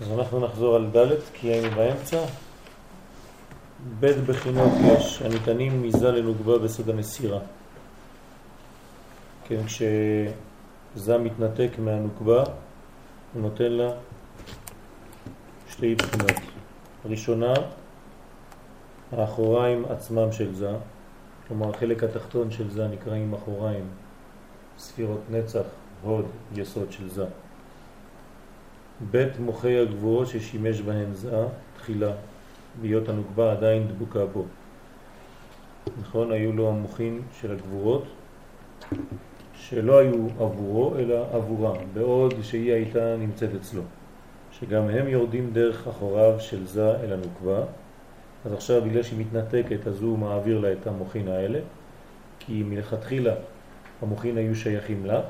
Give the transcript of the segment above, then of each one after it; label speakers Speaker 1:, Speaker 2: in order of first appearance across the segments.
Speaker 1: אז אנחנו נחזור על ד' כי היינו באמצע. ב' בחינות יש הניתנים מזה לנוגבה בסוד המסירה. כן, כשזה מתנתק מהנוקבה, הוא נותן לה שתי בחינות. ראשונה, האחוריים עצמם של זה, כלומר החלק התחתון של זה נקראים אחוריים, ספירות נצח, הוד, יסוד של זה. בית מוחי הגבורות ששימש בהם זה תחילה, בהיות הנוקבה עדיין דבוקה בו. נכון, היו לו המוחים של הגבורות שלא היו עבורו אלא עבורה, בעוד שהיא הייתה נמצאת אצלו, שגם הם יורדים דרך אחוריו של זה אל הנוקבה. אז עכשיו בגלל שהיא מתנתקת אז הוא מעביר לה את המוחין האלה, כי מלכתחילה המוחין היו שייכים לה,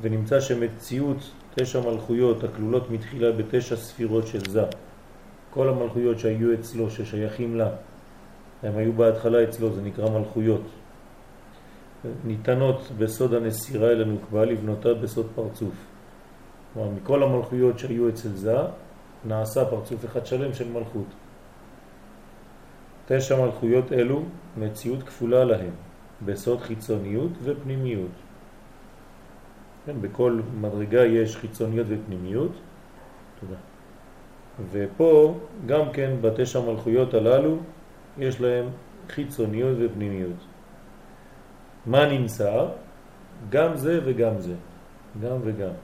Speaker 1: ונמצא שמציאות תשע מלכויות הכלולות מתחילה בתשע ספירות של זה. כל המלכויות שהיו אצלו, ששייכים לה, הם היו בהתחלה אצלו, זה נקרא מלכויות. ניתנות בסוד הנסירה אל הנוקבה לבנותה בסוד פרצוף. כלומר, מכל המלכויות שהיו אצל זה, נעשה פרצוף אחד שלם של מלכות. תשע מלכויות אלו מציאות כפולה להם, בסוד חיצוניות ופנימיות. כן, בכל מדרגה יש חיצוניות ופנימיות. תודה. ופה גם כן בתשע מלכויות הללו יש להם חיצוניות ופנימיות. מה נמצא? גם זה וגם זה. גם וגם.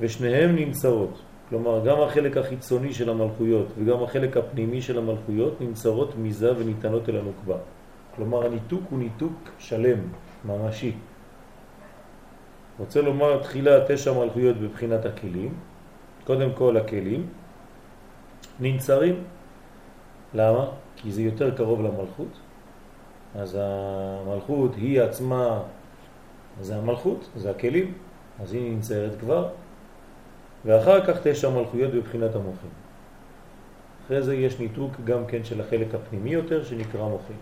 Speaker 1: ושניהם נמצאות. כלומר, גם החלק החיצוני של המלכויות וגם החלק הפנימי של המלכויות נמצאות מזה וניתנות אל הנוקבה. כלומר, הניתוק הוא ניתוק שלם, ממשי. רוצה לומר תחילה תשע מלכויות בבחינת הכלים. קודם כל הכלים ננצרים. למה? כי זה יותר קרוב למלכות. אז המלכות היא עצמה, זה המלכות, זה הכלים, אז היא נמצרת כבר. ואחר כך תשע מלכויות בבחינת המוחים. אחרי זה יש ניתוק גם כן של החלק הפנימי יותר שנקרא מוחים.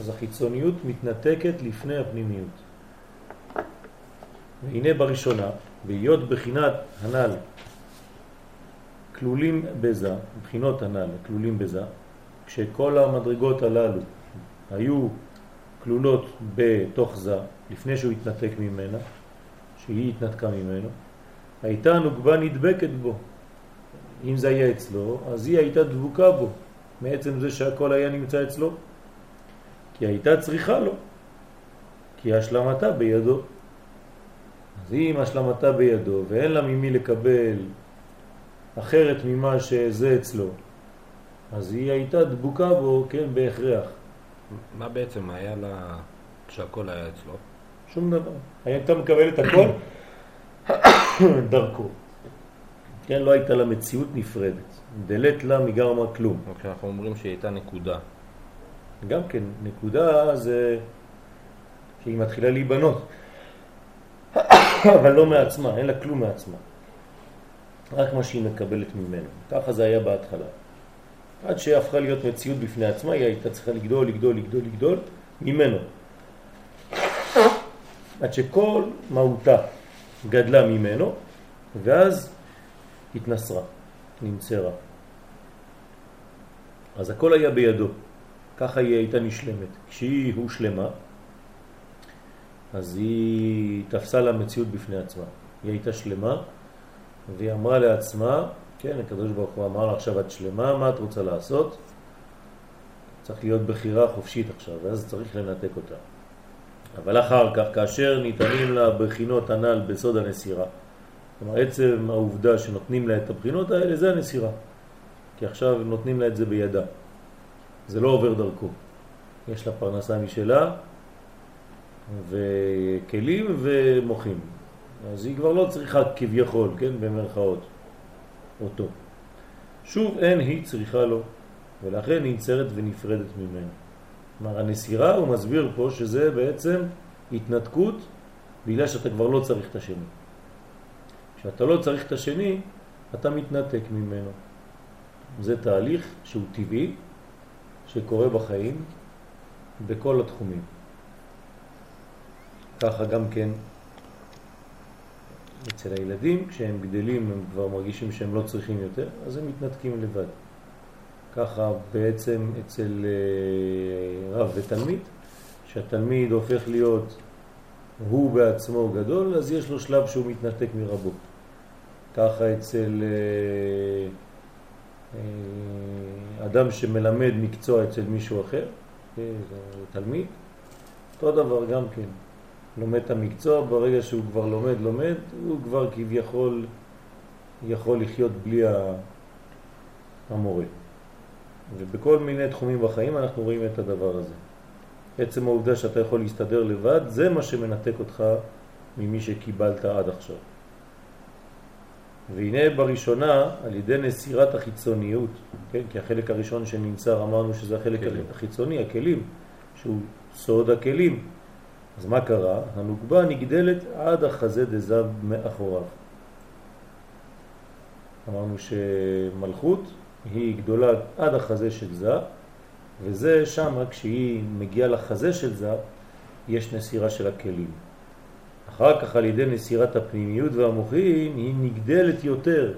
Speaker 1: אז החיצוניות מתנתקת לפני הפנימיות. והנה בראשונה, בהיות בחינת הנ"ל כלולים בזה, בחינות הנ"ל כלולים בזה, כשכל המדרגות הללו היו כלולות בתוך זה, לפני שהוא התנתק ממנה, שהיא התנתקה ממנו, הייתה נוגבה נדבקת בו. אם זה היה אצלו, אז היא הייתה דבוקה בו, מעצם זה שהכל היה נמצא אצלו. כי הייתה צריכה לו, כי השלמתה בידו. אז אם השלמתה בידו ואין לה ממי לקבל אחרת ממה שזה אצלו, אז היא הייתה דבוקה בו, כן, בהכרח.
Speaker 2: מה בעצם היה לה כשהכל היה אצלו?
Speaker 1: שום דבר. הייתה מקבלת הכל דרכו. כן, לא הייתה לה מציאות נפרדת. דלת לה מגרמה כלום.
Speaker 2: כשאנחנו אומרים שהיא הייתה נקודה.
Speaker 1: גם כן, נקודה זה שהיא מתחילה להיבנות. אבל לא מעצמה, אין לה כלום מעצמה. רק מה שהיא מקבלת ממנו. ככה זה היה בהתחלה. עד שהפכה להיות מציאות בפני עצמה, היא הייתה צריכה לגדול, לגדול, לגדול, לגדול ממנו. עד שכל מהותה גדלה ממנו, ואז התנסרה, נמצרה. אז הכל היה בידו, ככה היא הייתה נשלמת. כשהיא הושלמה, אז היא תפסה לה מציאות בפני עצמה. היא הייתה שלמה, והיא אמרה לעצמה, כן, הקדוש ברוך הוא אמר לה עכשיו את שלמה, מה את רוצה לעשות? צריך להיות בחירה חופשית עכשיו, ואז צריך לנתק אותה. אבל אחר כך, כאשר ניתנים לה בחינות הנ"ל בסוד הנסירה, כלומר עצם העובדה שנותנים לה את הבחינות האלה זה הנסירה, כי עכשיו נותנים לה את זה בידה, זה לא עובר דרכו, יש לה פרנסה משלה וכלים ומוחים, אז היא כבר לא צריכה כביכול, כן, במרכאות, אותו. שוב אין היא צריכה לו, ולכן היא נצרת ונפרדת ממנו. כלומר, הנסירה, הוא מסביר פה שזה בעצם התנתקות בגלל שאתה כבר לא צריך את השני. כשאתה לא צריך את השני, אתה מתנתק ממנו. זה תהליך שהוא טבעי, שקורה בחיים בכל התחומים. ככה גם כן אצל הילדים, כשהם גדלים הם כבר מרגישים שהם לא צריכים יותר, אז הם מתנתקים לבד. ככה בעצם אצל אה, רב ותלמיד, שהתלמיד הופך להיות הוא בעצמו גדול, אז יש לו שלב שהוא מתנתק מרבו. ככה אצל אה, אה, אדם שמלמד מקצוע אצל מישהו אחר, תלמיד, אותו דבר גם כן. לומד את המקצוע, ברגע שהוא כבר לומד, לומד, הוא כבר כביכול יכול לחיות בלי המורה. ובכל מיני תחומים בחיים אנחנו רואים את הדבר הזה. עצם העובדה שאתה יכול להסתדר לבד, זה מה שמנתק אותך ממי שקיבלת עד עכשיו. והנה בראשונה, על ידי נסירת החיצוניות, כן? כי החלק הראשון שנמצא, אמרנו שזה החלק כלים. החיצוני, הכלים, שהוא סוד הכלים. אז מה קרה? הנוגבה נגדלת עד החזה דזב מאחוריו. אמרנו שמלכות היא גדולה עד החזה של זב, וזה שם, כשהיא מגיעה לחזה של זב, יש נסירה של הכלים. אחר כך על ידי נסירת הפנימיות והמוחין היא נגדלת יותר.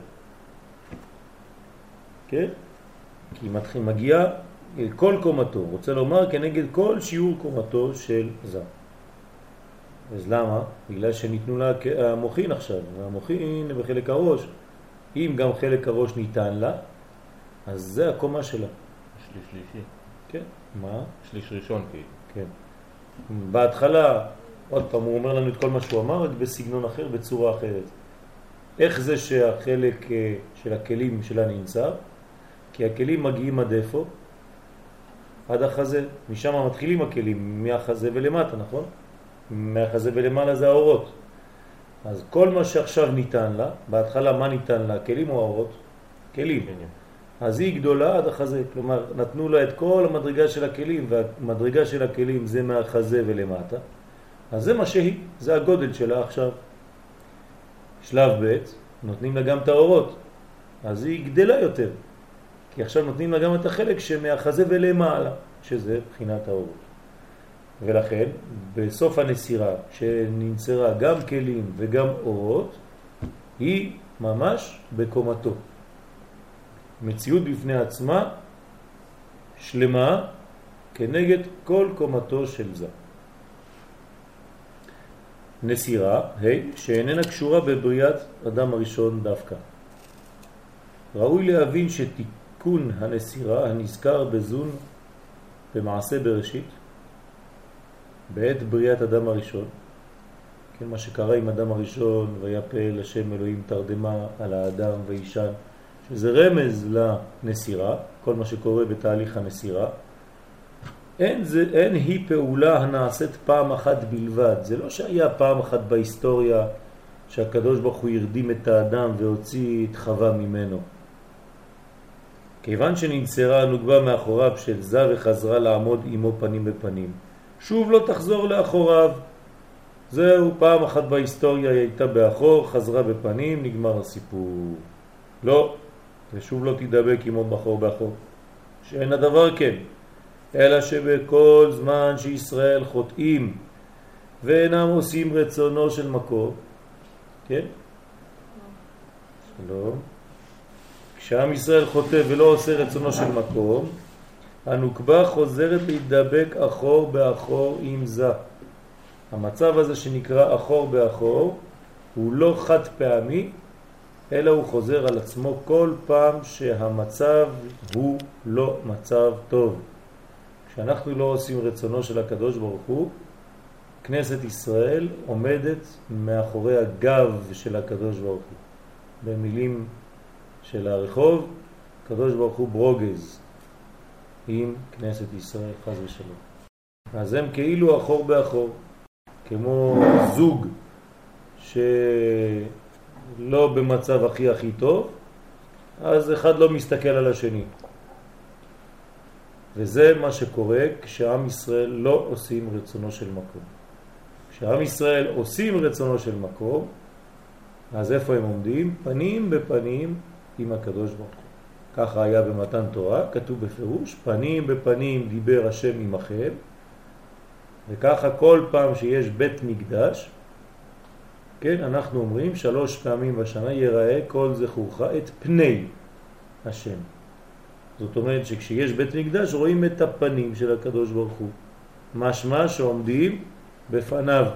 Speaker 1: כן? כי היא מתחיל, מגיעה אל כל קומתו, רוצה לומר כנגד כל שיעור קומתו של זר. אז למה? בגלל שניתנו לה המוחין עכשיו, והמוחין בחלק הראש. אם גם חלק הראש ניתן לה, אז זה הקומה שלה.
Speaker 2: שליש שלישי.
Speaker 1: כן. מה?
Speaker 2: שליש ראשון כאילו.
Speaker 1: כן. בהתחלה, עוד פעם, הוא אומר לנו את כל מה שהוא אמר, רק בסגנון אחר, בצורה אחרת. איך זה שהחלק אה, של הכלים שלה נמצא? כי הכלים מגיעים עד איפה? עד החזה. משם מתחילים הכלים, מהחזה ולמטה, נכון? מהחזה ולמעלה זה האורות. אז כל מה שעכשיו ניתן לה, בהתחלה מה ניתן לה? כלים או האורות? כלים. אז היא גדולה עד החזה, כלומר נתנו לה את כל המדרגה של הכלים, והמדרגה של הכלים זה מהחזה ולמטה, אז זה מה שהיא, זה הגודל שלה עכשיו. שלב ב', נותנים לה גם את האורות, אז היא גדלה יותר, כי עכשיו נותנים לה גם את החלק שמהחזה ולמעלה, שזה בחינת האורות. ולכן, בסוף הנסירה, שננצרה גם כלים וגם אורות, היא ממש בקומתו. מציאות בפני עצמה שלמה כנגד כל קומתו של זה. נסירה, ה' שאיננה קשורה בבריאת אדם הראשון דווקא. ראוי להבין שתיקון הנסירה הנזכר בזון במעשה בראשית בעת בריאת אדם הראשון, כן, מה שקרה עם אדם הראשון, ויפל השם אלוהים תרדמה על האדם וישן, שזה רמז לנסירה, כל מה שקורה בתהליך הנסירה. אין, זה, אין היא פעולה הנעשית פעם אחת בלבד. זה לא שהיה פעם אחת בהיסטוריה שהקדוש ברוך הוא ירדים את האדם והוציא את חווה ממנו. כיוון שננצרה הנוגבה מאחוריו של זה וחזרה לעמוד עמו פנים בפנים. שוב לא תחזור לאחוריו. זהו, פעם אחת בהיסטוריה היא הייתה באחור, חזרה בפנים, נגמר הסיפור. לא, ושוב לא תדבק עמו בחור באחור. שאין הדבר כן, אלא שבכל זמן שישראל חוטאים ואינם עושים רצונו של מקום, כן? שלום. כשעם ישראל חוטא ולא עושה רצונו של מקום, הנוקבה חוזרת להידבק אחור באחור עם זה. המצב הזה שנקרא אחור באחור הוא לא חד פעמי, אלא הוא חוזר על עצמו כל פעם שהמצב הוא לא מצב טוב. כשאנחנו לא עושים רצונו של הקדוש ברוך הוא, כנסת ישראל עומדת מאחורי הגב של הקדוש ברוך הוא. במילים של הרחוב, הקדוש ברוך הוא ברוגז עם כנסת ישראל, חז ושלום. אז הם כאילו אחור באחור, כמו זוג ש... לא במצב הכי הכי טוב, אז אחד לא מסתכל על השני. וזה מה שקורה כשעם ישראל לא עושים רצונו של מקום. כשעם ישראל עושים רצונו של מקום, אז איפה הם עומדים? פנים בפנים עם הקדוש ברוך הוא. ככה היה במתן תורה, כתוב בפירוש, פנים בפנים דיבר השם עמכם, וככה כל פעם שיש בית מקדש, כן, אנחנו אומרים שלוש פעמים בשנה יראה כל זכורך את פני השם. זאת אומרת שכשיש בית מקדש רואים את הפנים של הקדוש ברוך הוא. משמע שעומדים בפניו.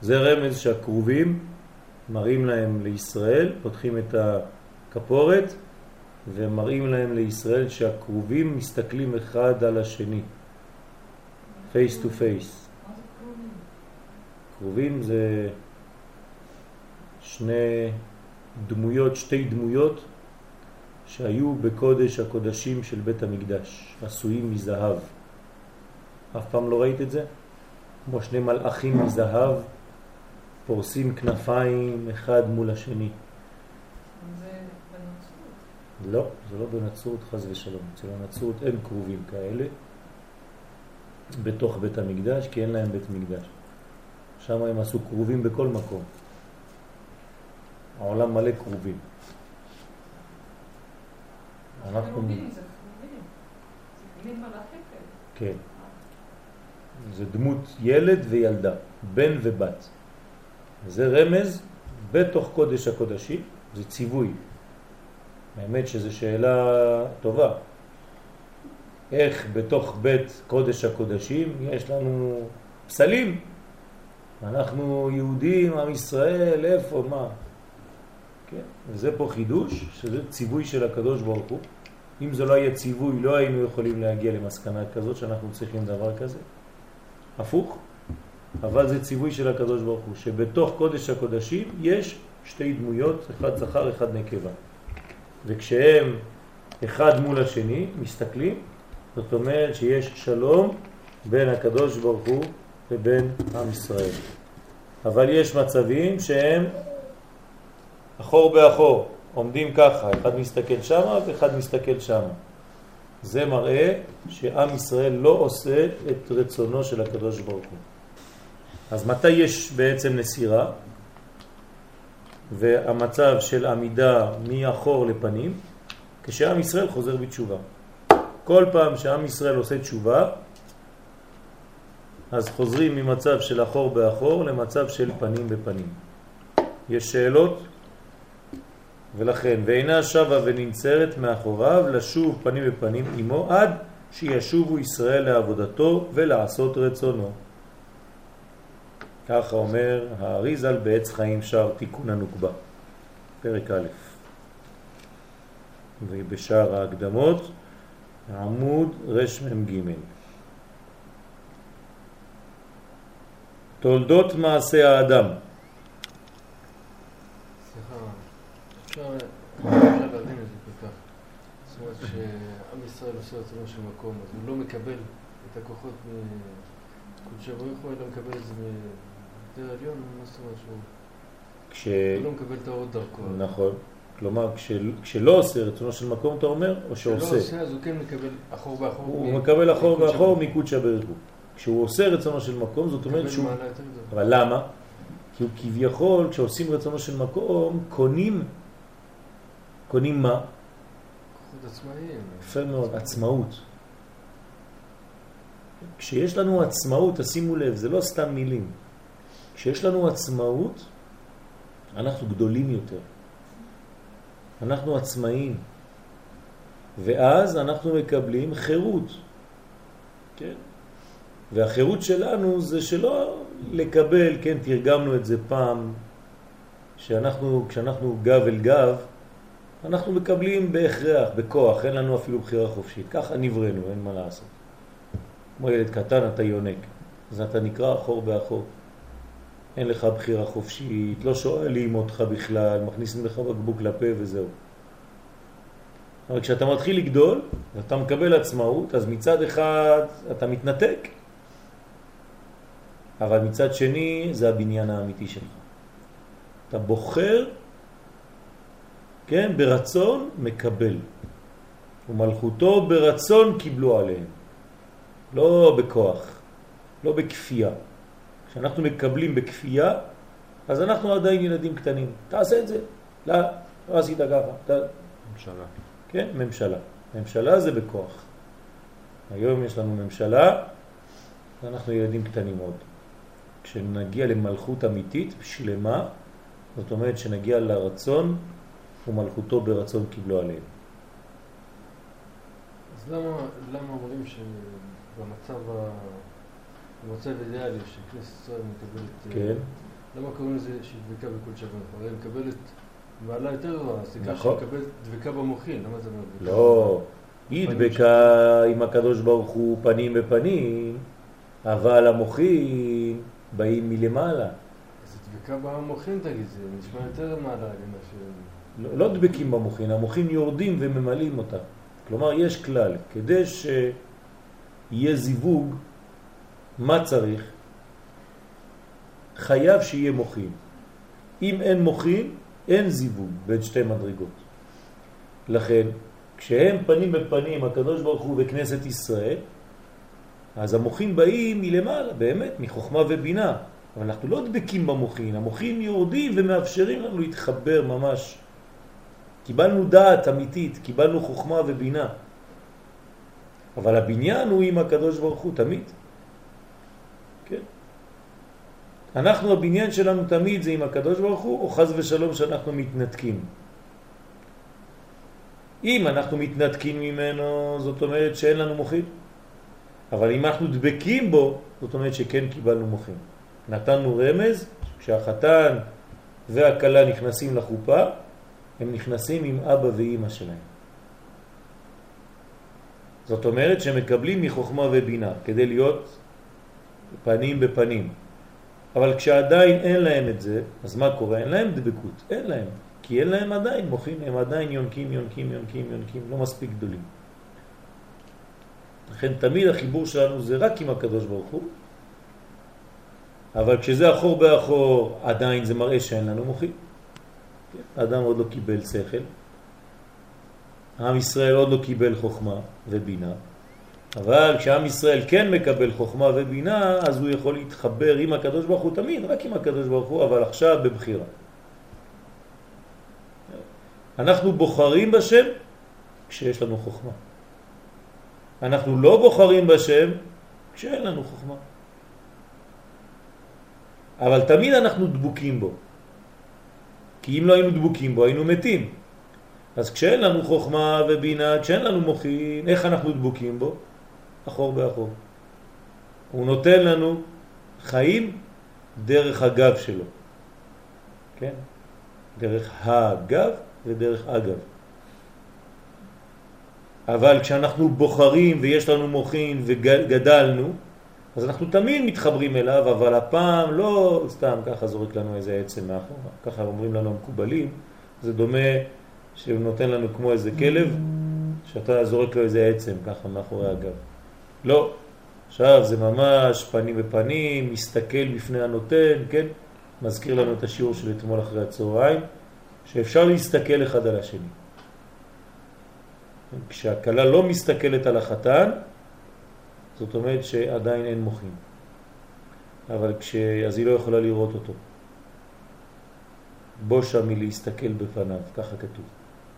Speaker 1: זה רמז שהקרובים מראים להם לישראל, פותחים את הכפורת ומראים להם לישראל שהקרובים מסתכלים אחד על השני, face to face. קרובים זה שני דמויות, שתי דמויות שהיו בקודש הקודשים של בית המקדש, עשויים מזהב. אף פעם לא ראית את זה? כמו שני מלאכים מזהב פורסים כנפיים אחד מול השני.
Speaker 3: זה בנצרות.
Speaker 1: לא, זה לא בנצרות חז ושלום. אצל הנצרות אין קרובים כאלה בתוך בית המקדש, כי אין להם בית מקדש. שם הם עשו קרובים בכל מקום. העולם מלא קרובים. אנחנו...
Speaker 3: זה קרובים. זה.
Speaker 1: כן. זה דמות ילד וילדה, בן ובת. זה רמז בתוך קודש הקודשים, זה ציווי. האמת שזו שאלה טובה. איך בתוך בית קודש הקודשים יש לנו פסלים? אנחנו יהודים, עם ישראל, איפה, מה? כן, וזה פה חידוש, שזה ציווי של הקדוש ברוך הוא. אם זה לא היה ציווי, לא היינו יכולים להגיע למסקנה כזאת שאנחנו צריכים דבר כזה. הפוך, אבל זה ציווי של הקדוש ברוך הוא, שבתוך קודש הקודשים יש שתי דמויות, אחד זכר, אחד נקבה. וכשהם אחד מול השני מסתכלים, זאת אומרת שיש שלום בין הקדוש ברוך הוא לבין עם ישראל. אבל יש מצבים שהם אחור באחור, עומדים ככה, אחד מסתכל שמה ואחד מסתכל שמה. זה מראה שעם ישראל לא עושה את רצונו של הקדוש ברוך הוא. אז מתי יש בעצם נסירה? והמצב של עמידה מאחור לפנים, כשעם ישראל חוזר בתשובה. כל פעם שעם ישראל עושה תשובה, אז חוזרים ממצב של אחור באחור למצב של פנים בפנים. יש שאלות? ולכן, ואינה שווה וננצרת מאחוריו לשוב פנים בפנים עמו עד שישובו ישראל לעבודתו ולעשות רצונו. ככה אומר האריזל בעץ חיים שר תיקון הנוקבה, פרק א', ובשאר ההקדמות עמוד רמ"ג. תולדות מעשה האדם.
Speaker 4: מקום, אז הוא לא מקבל את הכוחות מקודשי ברוך הוא, אלא מקבל את זה מיותר עליון, מה זאת אומרת שהוא
Speaker 1: כש...
Speaker 4: הוא לא מקבל את האור דרכו.
Speaker 1: נכון. כלומר, כש... כשלא עושה רצונו של מקום, אתה אומר, או
Speaker 4: כשלא
Speaker 1: שעושה.
Speaker 4: עושה, אז הוא כן מקבל אחור באחור.
Speaker 1: הוא
Speaker 4: מ-
Speaker 1: מקבל אחור באחור
Speaker 4: הוא.
Speaker 1: בריך הוא. כשהוא עושה רצונו של מקום, זאת אומרת שהוא...
Speaker 4: יותר.
Speaker 1: אבל למה? כי הוא כביכול, כשעושים רצונו של מקום, קונים, קונים מה?
Speaker 4: כוחות עצמאיים.
Speaker 1: יפה מאוד, עצמאות. כשיש לנו עצמאות, תשימו לב, זה לא סתם מילים. כשיש לנו עצמאות, אנחנו גדולים יותר. אנחנו עצמאים. ואז אנחנו מקבלים חירות. כן? והחירות שלנו זה שלא לקבל, כן, תרגמנו את זה פעם, שאנחנו, כשאנחנו גב אל גב, אנחנו מקבלים בהכרח, בכוח, אין לנו אפילו בחירה חופשית. ככה נבראנו, אין מה לעשות. כמו ילד קטן אתה יונק, אז אתה נקרא אחור באחור. אין לך בחירה חופשית, לא שואלים אותך בכלל, מכניסים לך בקבוק לפה וזהו. אבל כשאתה מתחיל לגדול ואתה מקבל עצמאות, אז מצד אחד אתה מתנתק, אבל מצד שני זה הבניין האמיתי שלך. אתה בוחר, כן, ברצון מקבל. ומלכותו ברצון קיבלו עליהם. לא בכוח, לא בכפייה. כשאנחנו מקבלים בכפייה, אז אנחנו עדיין ילדים קטנים. תעשה את זה. לא, לא עשית ככה. אתה...
Speaker 2: ממשלה.
Speaker 1: כן, ממשלה. ממשלה זה בכוח. היום יש לנו ממשלה, ואנחנו ילדים קטנים עוד. כשנגיע למלכות אמיתית, שלמה, זאת אומרת שנגיע לרצון ומלכותו ברצון קיבלו עליהם.
Speaker 4: אז למה, למה אומרים שבמצב ה... במצב אידיאלי שכנסת ישראל מקבלת...
Speaker 1: כן.
Speaker 4: למה קוראים לזה שהיא דבקה בכל שווה? הרי היא מקבלת מעלה יותר גבוהה, אז תקרא
Speaker 1: נכון.
Speaker 4: מקבלת דבקה במוחין, למה זה אומר דבקה?
Speaker 1: לא, היא דבקה עם הקדוש ברוך הוא פנים בפנים, אבל המוחים באים מלמעלה.
Speaker 4: אז דבקה במוחין תגיד, זה נשמע יותר מעלה ממה ש...
Speaker 1: לא, לא דבקים במוחין, המוחין יורדים וממלאים אותה. כלומר, יש כלל, כדי שיהיה זיווג, מה צריך? חייב שיהיה מוחין. אם אין מוחין, אין זיווג בין שתי מדרגות. לכן, כשהם פנים בפנים, הקדוש ברוך הוא וכנסת ישראל, אז המוחין באים מלמעלה, באמת, מחוכמה ובינה. אבל אנחנו לא דבקים במוחין, המוחין יורדים ומאפשרים לנו להתחבר ממש. קיבלנו דעת אמיתית, קיבלנו חוכמה ובינה. אבל הבניין הוא עם הקדוש ברוך הוא תמיד. כן. אנחנו, הבניין שלנו תמיד זה עם הקדוש ברוך הוא, או חז ושלום שאנחנו מתנתקים. אם אנחנו מתנתקים ממנו, זאת אומרת שאין לנו מוחין. אבל אם אנחנו דבקים בו, זאת אומרת שכן קיבלנו מוחין. נתנו רמז, כשהחתן והכלה נכנסים לחופה, הם נכנסים עם אבא ואימא שלהם. זאת אומרת שהם מקבלים מחוכמה ובינה כדי להיות פנים בפנים. אבל כשעדיין אין להם את זה, אז מה קורה? אין להם דבקות, אין להם. כי אין להם עדיין מוחין, הם עדיין יונקים, יונקים, יונקים, יונקים, לא מספיק גדולים. לכן תמיד החיבור שלנו זה רק עם הקדוש ברוך הוא, אבל כשזה אחור באחור עדיין זה מראה שאין לנו מוחין. האדם עוד לא קיבל שכל, עם ישראל עוד לא קיבל חוכמה ובינה, אבל כשעם ישראל כן מקבל חוכמה ובינה, אז הוא יכול להתחבר עם הקדוש ברוך הוא תמיד, רק עם הקדוש ברוך הוא, אבל עכשיו בבחירה. אנחנו בוחרים בשם כשיש לנו חוכמה. אנחנו לא בוחרים בשם כשאין לנו חוכמה. אבל תמיד אנחנו דבוקים בו. כי אם לא היינו דבוקים בו, היינו מתים. אז כשאין לנו חוכמה ובינה, כשאין לנו מוחין, איך אנחנו דבוקים בו? אחור באחור. הוא נותן לנו חיים דרך הגב שלו. כן? דרך הגב ודרך אגב. אבל כשאנחנו בוחרים ויש לנו מוחין וגדלנו, אז אנחנו תמיד מתחברים אליו, אבל הפעם לא סתם ככה זורק לנו איזה עצם מאחורה. ככה אומרים לנו המקובלים, זה דומה שהוא נותן לנו כמו איזה כלב, שאתה זורק לו איזה עצם ככה מאחורי הגב. לא, עכשיו זה ממש פנים בפנים, מסתכל בפני הנותן, כן? מזכיר לנו את השיעור של אתמול אחרי הצהריים, שאפשר להסתכל אחד על השני. כשהכלה לא מסתכלת על החתן, זאת אומרת שעדיין אין מוחין. אבל כש... אז היא לא יכולה לראות אותו. בושה מלהסתכל בפניו, ככה כתוב.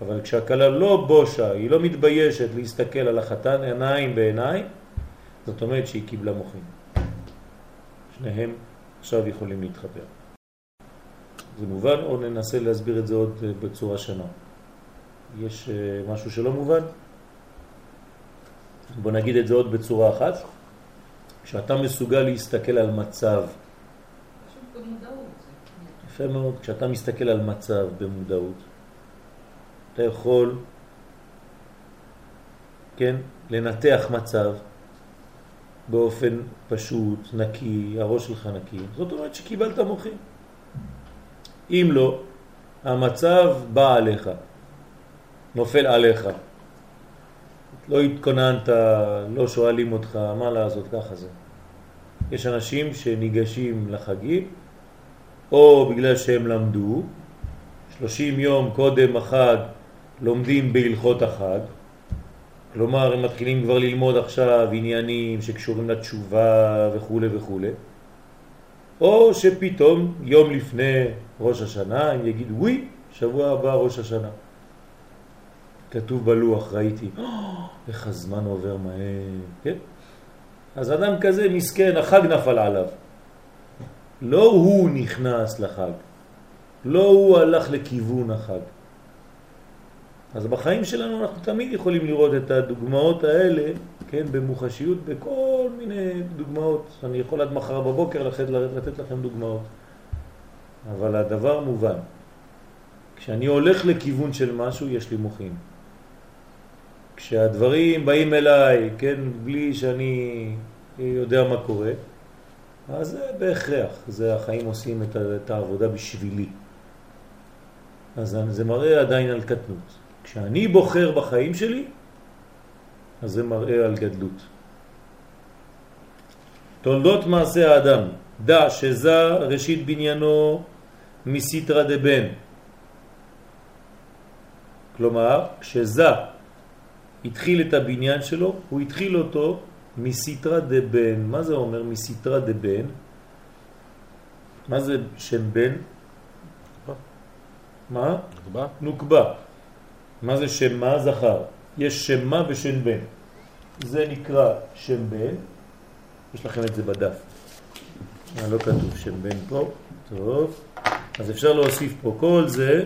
Speaker 1: אבל כשהכלה לא בושה, היא לא מתביישת להסתכל על החתן עיניים בעיניים, זאת אומרת שהיא קיבלה מוחין. שניהם עכשיו יכולים להתחבר. זה מובן או ננסה להסביר את זה עוד אה, בצורה שונה? יש אה, משהו שלא מובן? בוא נגיד את זה עוד בצורה אחת. כשאתה מסוגל להסתכל על מצב. יפה מאוד, כשאתה מסתכל על מצב במודעות, אתה יכול, כן, לנתח מצב באופן פשוט, נקי, הראש שלך נקי, זאת אומרת שקיבלת מוחים. אם לא, המצב בא עליך, נופל עליך. לא התכוננת, לא שואלים אותך, מה לעשות, ככה זה. יש אנשים שניגשים לחגים, או בגלל שהם למדו, 30 יום קודם החג לומדים בהלכות החג, כלומר הם מתחילים כבר ללמוד עכשיו עניינים שקשורים לתשובה וכו' וכו', או שפתאום יום לפני ראש השנה הם יגידו, ווי, שבוע הבא ראש השנה. כתוב בלוח, ראיתי, "אה, איך הזמן עובר מהר, כן? אז אדם כזה מסכן, החג נפל עליו. לא הוא נכנס לחג, לא הוא הלך לכיוון החג. אז בחיים שלנו אנחנו תמיד יכולים לראות את הדוגמאות האלה, כן, במוחשיות, בכל מיני דוגמאות. אני יכול עד מחר בבוקר לתת, לתת לכם דוגמאות. אבל הדבר מובן. כשאני הולך לכיוון של משהו, יש לי מוחים. כשהדברים באים אליי, כן, בלי שאני יודע מה קורה, אז זה בהכרח, זה החיים עושים את העבודה בשבילי. אז זה מראה עדיין על קטנות. כשאני בוחר בחיים שלי, אז זה מראה על גדלות. תולדות מעשה האדם, דע שזה ראשית בניינו מסיטרה דבן. כלומר, כשזה התחיל את הבניין שלו, הוא התחיל אותו מסיטרה דבן. מה זה אומר מסיטרה דבן? מה זה שם בן? מה?
Speaker 2: נוקבה.
Speaker 1: נוקבה. מה זה שם מה? זכר. יש שם מה ושם בן. זה נקרא שם בן. יש לכם את זה בדף. מה לא כתוב שם בן פה? טוב. אז אפשר להוסיף פה. כל זה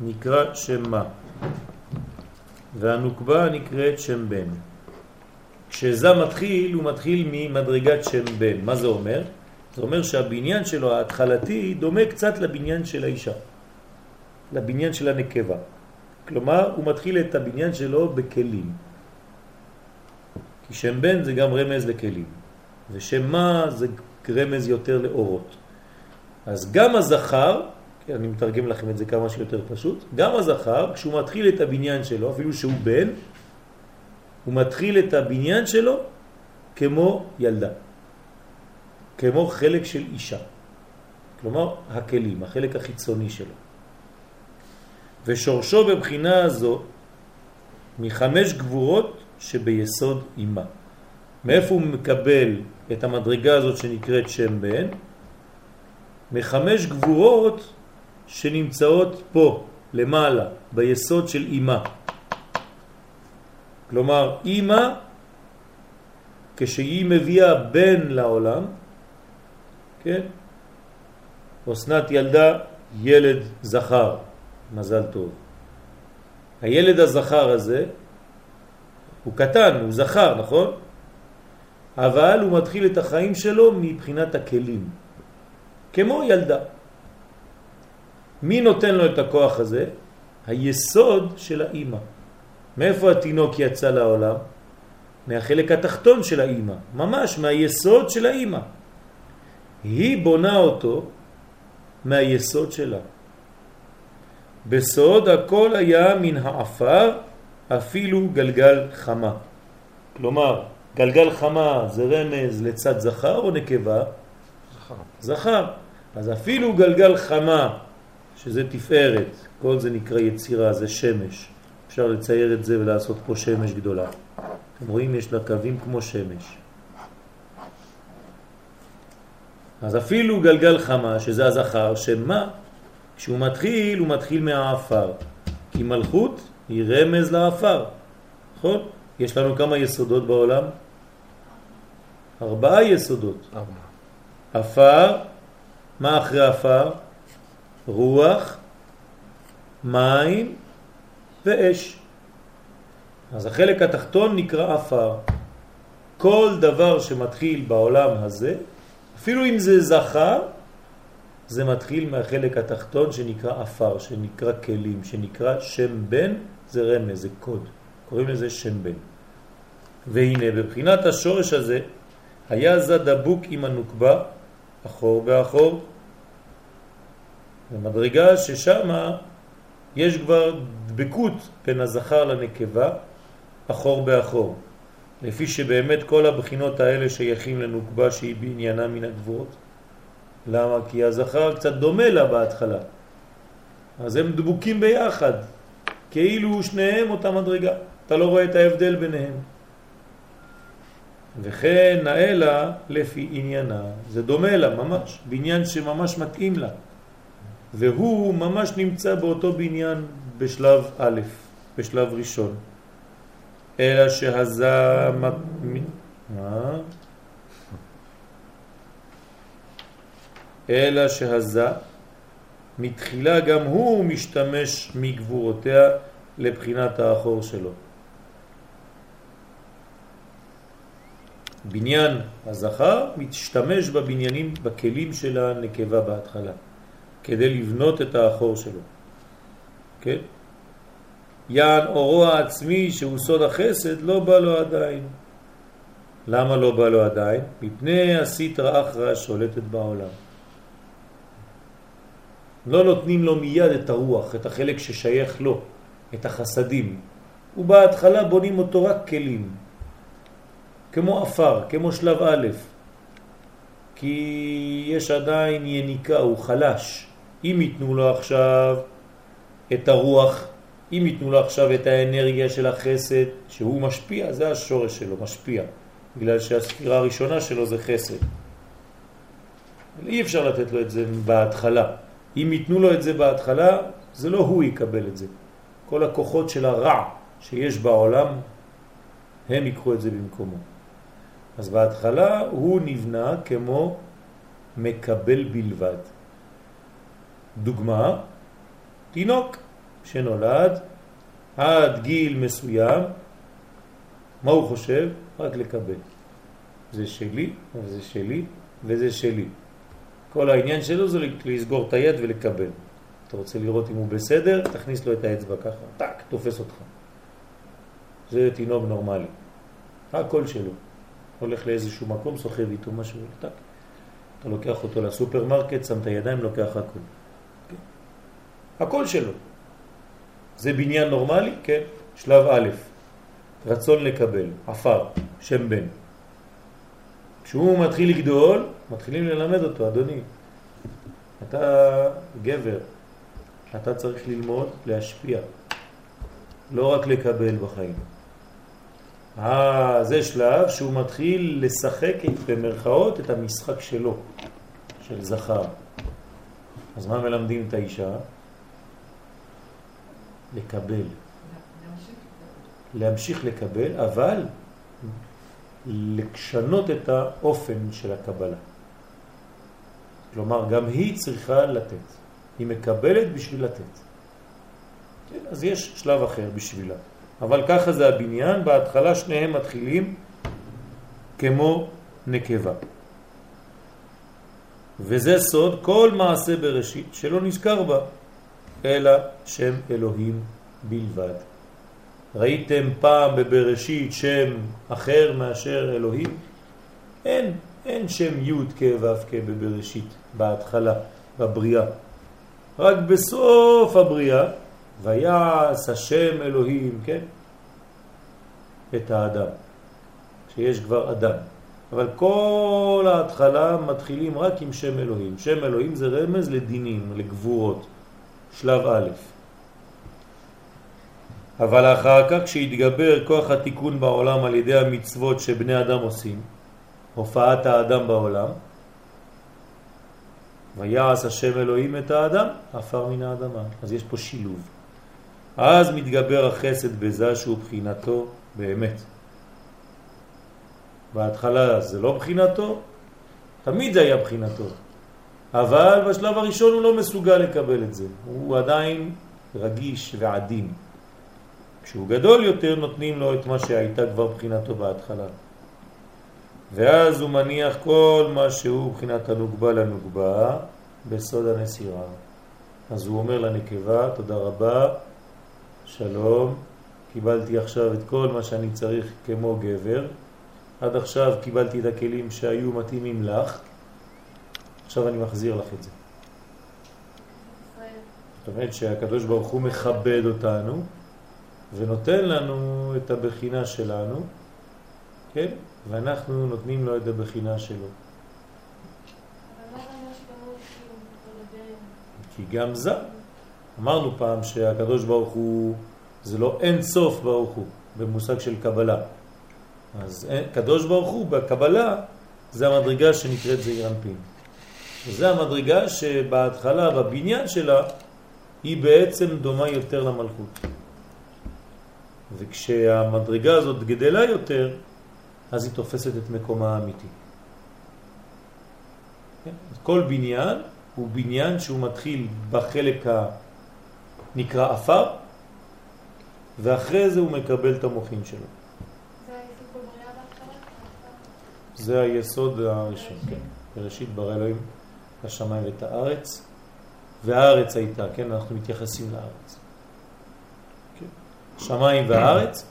Speaker 1: נקרא שם מה. והנוקבה נקראת שם בן. כשזה מתחיל, הוא מתחיל ממדרגת שם בן. מה זה אומר? זה אומר שהבניין שלו ההתחלתי דומה קצת לבניין של האישה, לבניין של הנקבה. כלומר, הוא מתחיל את הבניין שלו בכלים. כי שם בן זה גם רמז לכלים, ושם מה זה רמז יותר לאורות. אז גם הזכר, כן, אני מתרגם לכם את זה כמה שיותר פשוט, גם הזכר, כשהוא מתחיל את הבניין שלו, אפילו שהוא בן, הוא מתחיל את הבניין שלו כמו ילדה. כמו חלק של אישה. כלומר, הכלים, החלק החיצוני שלו. ושורשו בבחינה הזו מחמש גבורות שביסוד אימה. מאיפה הוא מקבל את המדרגה הזאת שנקראת שם בן? מחמש גבורות שנמצאות פה, למעלה, ביסוד של אימה. כלומר, אימא, כשהיא מביאה בן לעולם, כן? אסנת ילדה ילד זכר, מזל טוב. הילד הזכר הזה הוא קטן, הוא זכר, נכון? אבל הוא מתחיל את החיים שלו מבחינת הכלים, כמו ילדה. מי נותן לו את הכוח הזה? היסוד של האימא. מאיפה התינוק יצא לעולם? מהחלק התחתון של האימא, ממש מהיסוד של האימא. היא בונה אותו מהיסוד שלה. בסוד הכל היה מן העפר אפילו גלגל חמה. כלומר, גלגל חמה זה רמז לצד זכר או נקבה?
Speaker 2: זכר.
Speaker 1: זכר. אז אפילו גלגל חמה, שזה תפארת, כל זה נקרא יצירה, זה שמש. אפשר לצייר את זה ולעשות פה שמש גדולה. אתם רואים, יש לה קווים כמו שמש. אז אפילו גלגל חמה, שזה הזכר, שמה? כשהוא מתחיל, הוא מתחיל מהאפר. כי מלכות היא רמז לאפר. נכון? יש לנו כמה יסודות בעולם? ארבעה יסודות.
Speaker 2: ארבע.
Speaker 1: אפר, מה אחרי אפר? רוח, מים ואש. אז החלק התחתון נקרא אפר. כל דבר שמתחיל בעולם הזה, אפילו אם זה זכר, זה מתחיל מהחלק התחתון שנקרא אפר, שנקרא כלים, שנקרא שם בן, זה רמז, זה קוד. קוראים לזה שם בן. והנה, בבחינת השורש הזה, היה זה דבוק עם הנוקבה, אחור באחור. במדרגה ששם יש כבר דבקות בין הזכר לנקבה, אחור באחור. לפי שבאמת כל הבחינות האלה שייכים לנוקבה שהיא בעניינה מן הגבוהות. למה? כי הזכר קצת דומה לה בהתחלה. אז הם דבוקים ביחד, כאילו שניהם אותה מדרגה. אתה לא רואה את ההבדל ביניהם. וכן נאלה לפי עניינה, זה דומה לה ממש, בניין שממש מתאים לה. והוא ממש נמצא באותו בניין בשלב א', בשלב ראשון. אלא שהזה... מה? אלא שהזה מתחילה גם הוא משתמש מגבורותיה לבחינת האחור שלו. בניין הזכר משתמש בבניינים, בכלים של הנקבה בהתחלה, כדי לבנות את האחור שלו. כן? יען אורו העצמי שהוא סוד החסד לא בא לו עדיין. למה לא בא לו עדיין? מפני הסיטרא אחרא שולטת בעולם. לא נותנים לו מיד את הרוח, את החלק ששייך לו, את החסדים. ובהתחלה בונים אותו רק כלים, כמו אפר, כמו שלב א', כי יש עדיין יניקה, הוא חלש. אם ייתנו לו עכשיו את הרוח, אם ייתנו לו עכשיו את האנרגיה של החסד, שהוא משפיע, זה השורש שלו, משפיע. בגלל שהספירה הראשונה שלו זה חסד. אי אפשר לתת לו את זה בהתחלה. אם ייתנו לו את זה בהתחלה, זה לא הוא יקבל את זה. כל הכוחות של הרע שיש בעולם, הם ייקחו את זה במקומו. אז בהתחלה הוא נבנה כמו מקבל בלבד. דוגמה, תינוק שנולד עד גיל מסוים, מה הוא חושב? רק לקבל. זה שלי, וזה שלי, וזה שלי. כל העניין שלו זה לסגור את היד ולקבל. אתה רוצה לראות אם הוא בסדר, תכניס לו את האצבע ככה, טק, תופס אותך. זה תינוק נורמלי. הכל שלו. הולך לאיזשהו מקום, סוחב איתו משהו, טק. אתה לוקח אותו לסופרמרקט, שם את הידיים, לוקח הכל. כן? הכל שלו. זה בניין נורמלי? כן. שלב א', רצון לקבל, עפר, שם בן. כשהוא מתחיל לגדול, מתחילים ללמד אותו, אדוני, אתה גבר, אתה צריך ללמוד להשפיע, לא רק לקבל בחיים. אה, זה שלב שהוא מתחיל לשחק במרכאות את המשחק שלו, של זכר. אז מה מלמדים את האישה? לקבל. להמשיך לקבל, אבל לשנות את האופן של הקבלה. כלומר, גם היא צריכה לתת. היא מקבלת בשביל לתת. כן, אז יש שלב אחר בשבילה. אבל ככה זה הבניין, בהתחלה שניהם מתחילים כמו נקבה. וזה סוד כל מעשה בראשית שלא נזכר בה, אלא שם אלוהים בלבד. ראיתם פעם בבראשית שם אחר מאשר אלוהים? אין, אין שם י' כ' ו' כ' בבראשית, בהתחלה, בבריאה. רק בסוף הבריאה, ויעש השם אלוהים, כן? את האדם, שיש כבר אדם. אבל כל ההתחלה מתחילים רק עם שם אלוהים. שם אלוהים זה רמז לדינים, לגבורות, שלב א'. אבל אחר כך כשהתגבר כוח התיקון בעולם על ידי המצוות שבני אדם עושים, הופעת האדם בעולם, ויעש השם אלוהים את האדם, עפר מן האדמה. אז יש פה שילוב. אז מתגבר החסד בזה שהוא בחינתו באמת. בהתחלה זה לא בחינתו, תמיד זה היה בחינתו. אבל בשלב הראשון הוא לא מסוגל לקבל את זה. הוא עדיין רגיש ועדין. כשהוא גדול יותר נותנים לו את מה שהייתה כבר בחינתו בהתחלה. ואז הוא מניח כל מה שהוא בחינת הנוגבה לנוגבה בסוד הנסירה. אז הוא אומר לנקבה, תודה רבה, שלום, קיבלתי עכשיו את כל מה שאני צריך כמו גבר, עד עכשיו קיבלתי את הכלים שהיו מתאימים לך, עכשיו אני מחזיר לך את זה. זאת אומרת שהקדוש ברוך הוא מכבד אותנו ונותן לנו את הבחינה שלנו, כן? ואנחנו נותנים לו את הבחינה שלו. כי גם זה, אמרנו פעם שהקדוש ברוך הוא, זה לא אין סוף ברוך הוא, במושג של קבלה. אז קדוש ברוך הוא בקבלה זה המדרגה שנקראת זעיר אנפין. וזה המדרגה שבהתחלה, בבניין שלה, היא בעצם דומה יותר למלכות. וכשהמדרגה הזאת גדלה יותר, אז היא תופסת את מקומה האמיתי. כן? כל בניין הוא בניין שהוא מתחיל בחלק הנקרא אפר, ואחרי זה הוא מקבל את המוחין שלו. זה היסוד הראשון, כן. בראשית ברא אלוהים השמיים ואת הארץ, והארץ הייתה, כן, אנחנו מתייחסים לארץ. שמיים והארץ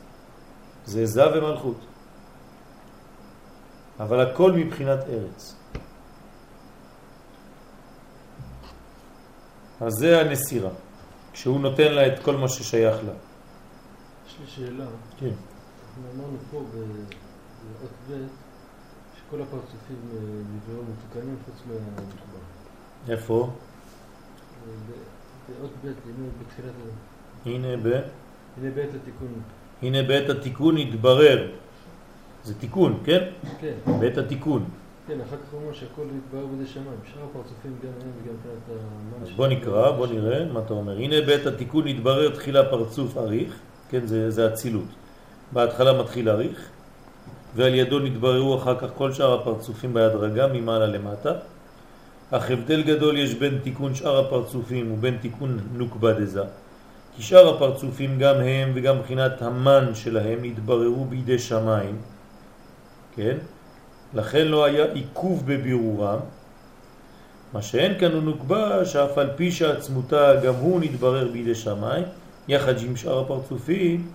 Speaker 1: זה זה ומלכות. אבל הכל מבחינת ארץ. אז זה הנסירה, כשהוא נותן לה את כל מה ששייך לה.
Speaker 4: יש לי שאלה.
Speaker 1: כן.
Speaker 4: אנחנו אמרנו פה באות ב' שכל הפרצופים אה, נבראו מתוקנים חוץ מהנקבה.
Speaker 1: איפה?
Speaker 4: באות ב', בתחילת.
Speaker 1: הנה ב...
Speaker 4: הנה בעת התיקון.
Speaker 1: הנה בעת התיקון התברר. זה תיקון, כן?
Speaker 4: כן,
Speaker 1: בעת התיקון.
Speaker 4: כן, אחר כך אומר שהכל יתברר בידי שמיים. שאר הפרצופים גם הם וגם מבחינת המן.
Speaker 1: אז בוא נקרא, בוא נראה מה אתה אומר. הנה בעת התיקון התברר תחילה פרצוף אריך, כן, זה, זה הצילות. בהתחלה מתחיל אריך, ועל ידו נתבררו אחר כך כל שאר הפרצופים בהדרגה ממעלה למטה. אך הבדל גדול יש בין תיקון שאר הפרצופים ובין תיקון נוקבה דזה. שאר הפרצופים גם הם וגם מבחינת המן שלהם התבררו בידי שמיים, כן? לכן לא היה עיכוב בבירורם. מה שאין כאן הוא נוקבה שאף על פי שעצמותה גם הוא נתברר בידי שמיים, יחד עם שאר הפרצופים,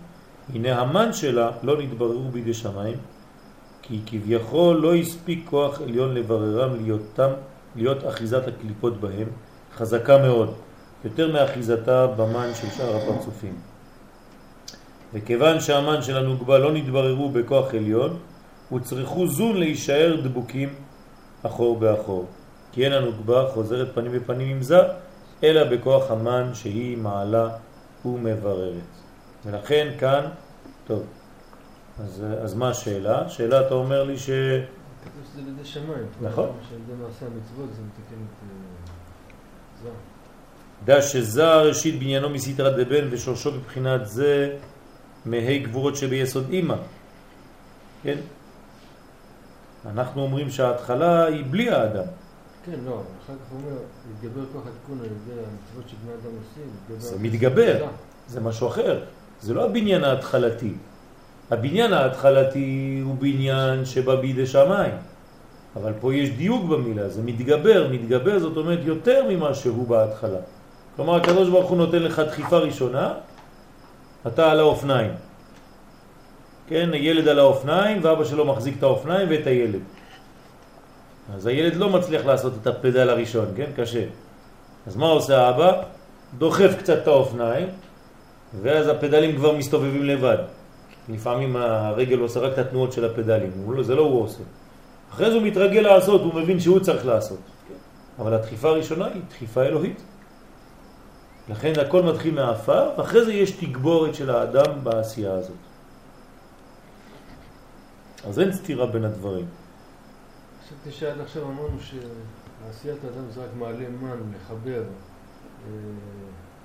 Speaker 1: הנה המן שלה לא נתבררו בידי שמיים, כי כביכול לא הספיק כוח עליון לבררם ליותם, להיות אחיזת הקליפות בהם, חזקה מאוד, יותר מאחיזתה במן של שאר הפרצופים. וכיוון שהמן של הנוגבה לא נתבררו בכוח עליון, וצריכו זון להישאר דבוקים אחור באחור. כי אין הנוגבה חוזרת פנים בפנים עם זה, אלא בכוח המן שהיא מעלה ומבררת. ולכן כאן, טוב, אז, אז מה השאלה? שאלה אתה אומר לי ש... נכון.
Speaker 4: שעל ידי מעשה המצוות זה מתקן את אה, זה.
Speaker 1: דע שזה ראשית בניינו מסתרא דבן ושורשו בבחינת זה מהי גבורות שביסוד אימא. כן? אנחנו אומרים שההתחלה היא בלי האדם.
Speaker 4: כן, לא, אחר כך הוא אומר, מתגבר כוח התיקון על ידי המצוות שבני אדם עושים.
Speaker 1: זה מתגבר. זה משהו אחר. זה לא הבניין ההתחלתי. הבניין ההתחלתי הוא בניין שבא בידי שמיים. אבל פה יש דיוק במילה, זה מתגבר, מתגבר זאת אומרת יותר ממה שהוא בהתחלה. כלומר הקדוש ברוך הוא נותן לך דחיפה ראשונה, אתה על האופניים. כן, הילד על האופניים ואבא שלו מחזיק את האופניים ואת הילד. אז הילד לא מצליח לעשות את הפדל הראשון, כן? קשה. אז מה עושה האבא? דוחף קצת את האופניים ואז הפדלים כבר מסתובבים לבד. לפעמים הרגל עושה רק את התנועות של הפדלים, לא, זה לא הוא עושה. אחרי זה הוא מתרגל לעשות, הוא מבין שהוא צריך לעשות. אבל הדחיפה הראשונה היא דחיפה אלוהית. לכן הכל מתחיל מהאפר, ואחרי זה יש תגבורת של האדם בעשייה הזאת. אז אין סתירה בין הדברים.
Speaker 4: חשבתי שעד עכשיו אמרנו שעשיית האדם זה רק מעלה מן, לחבר אה,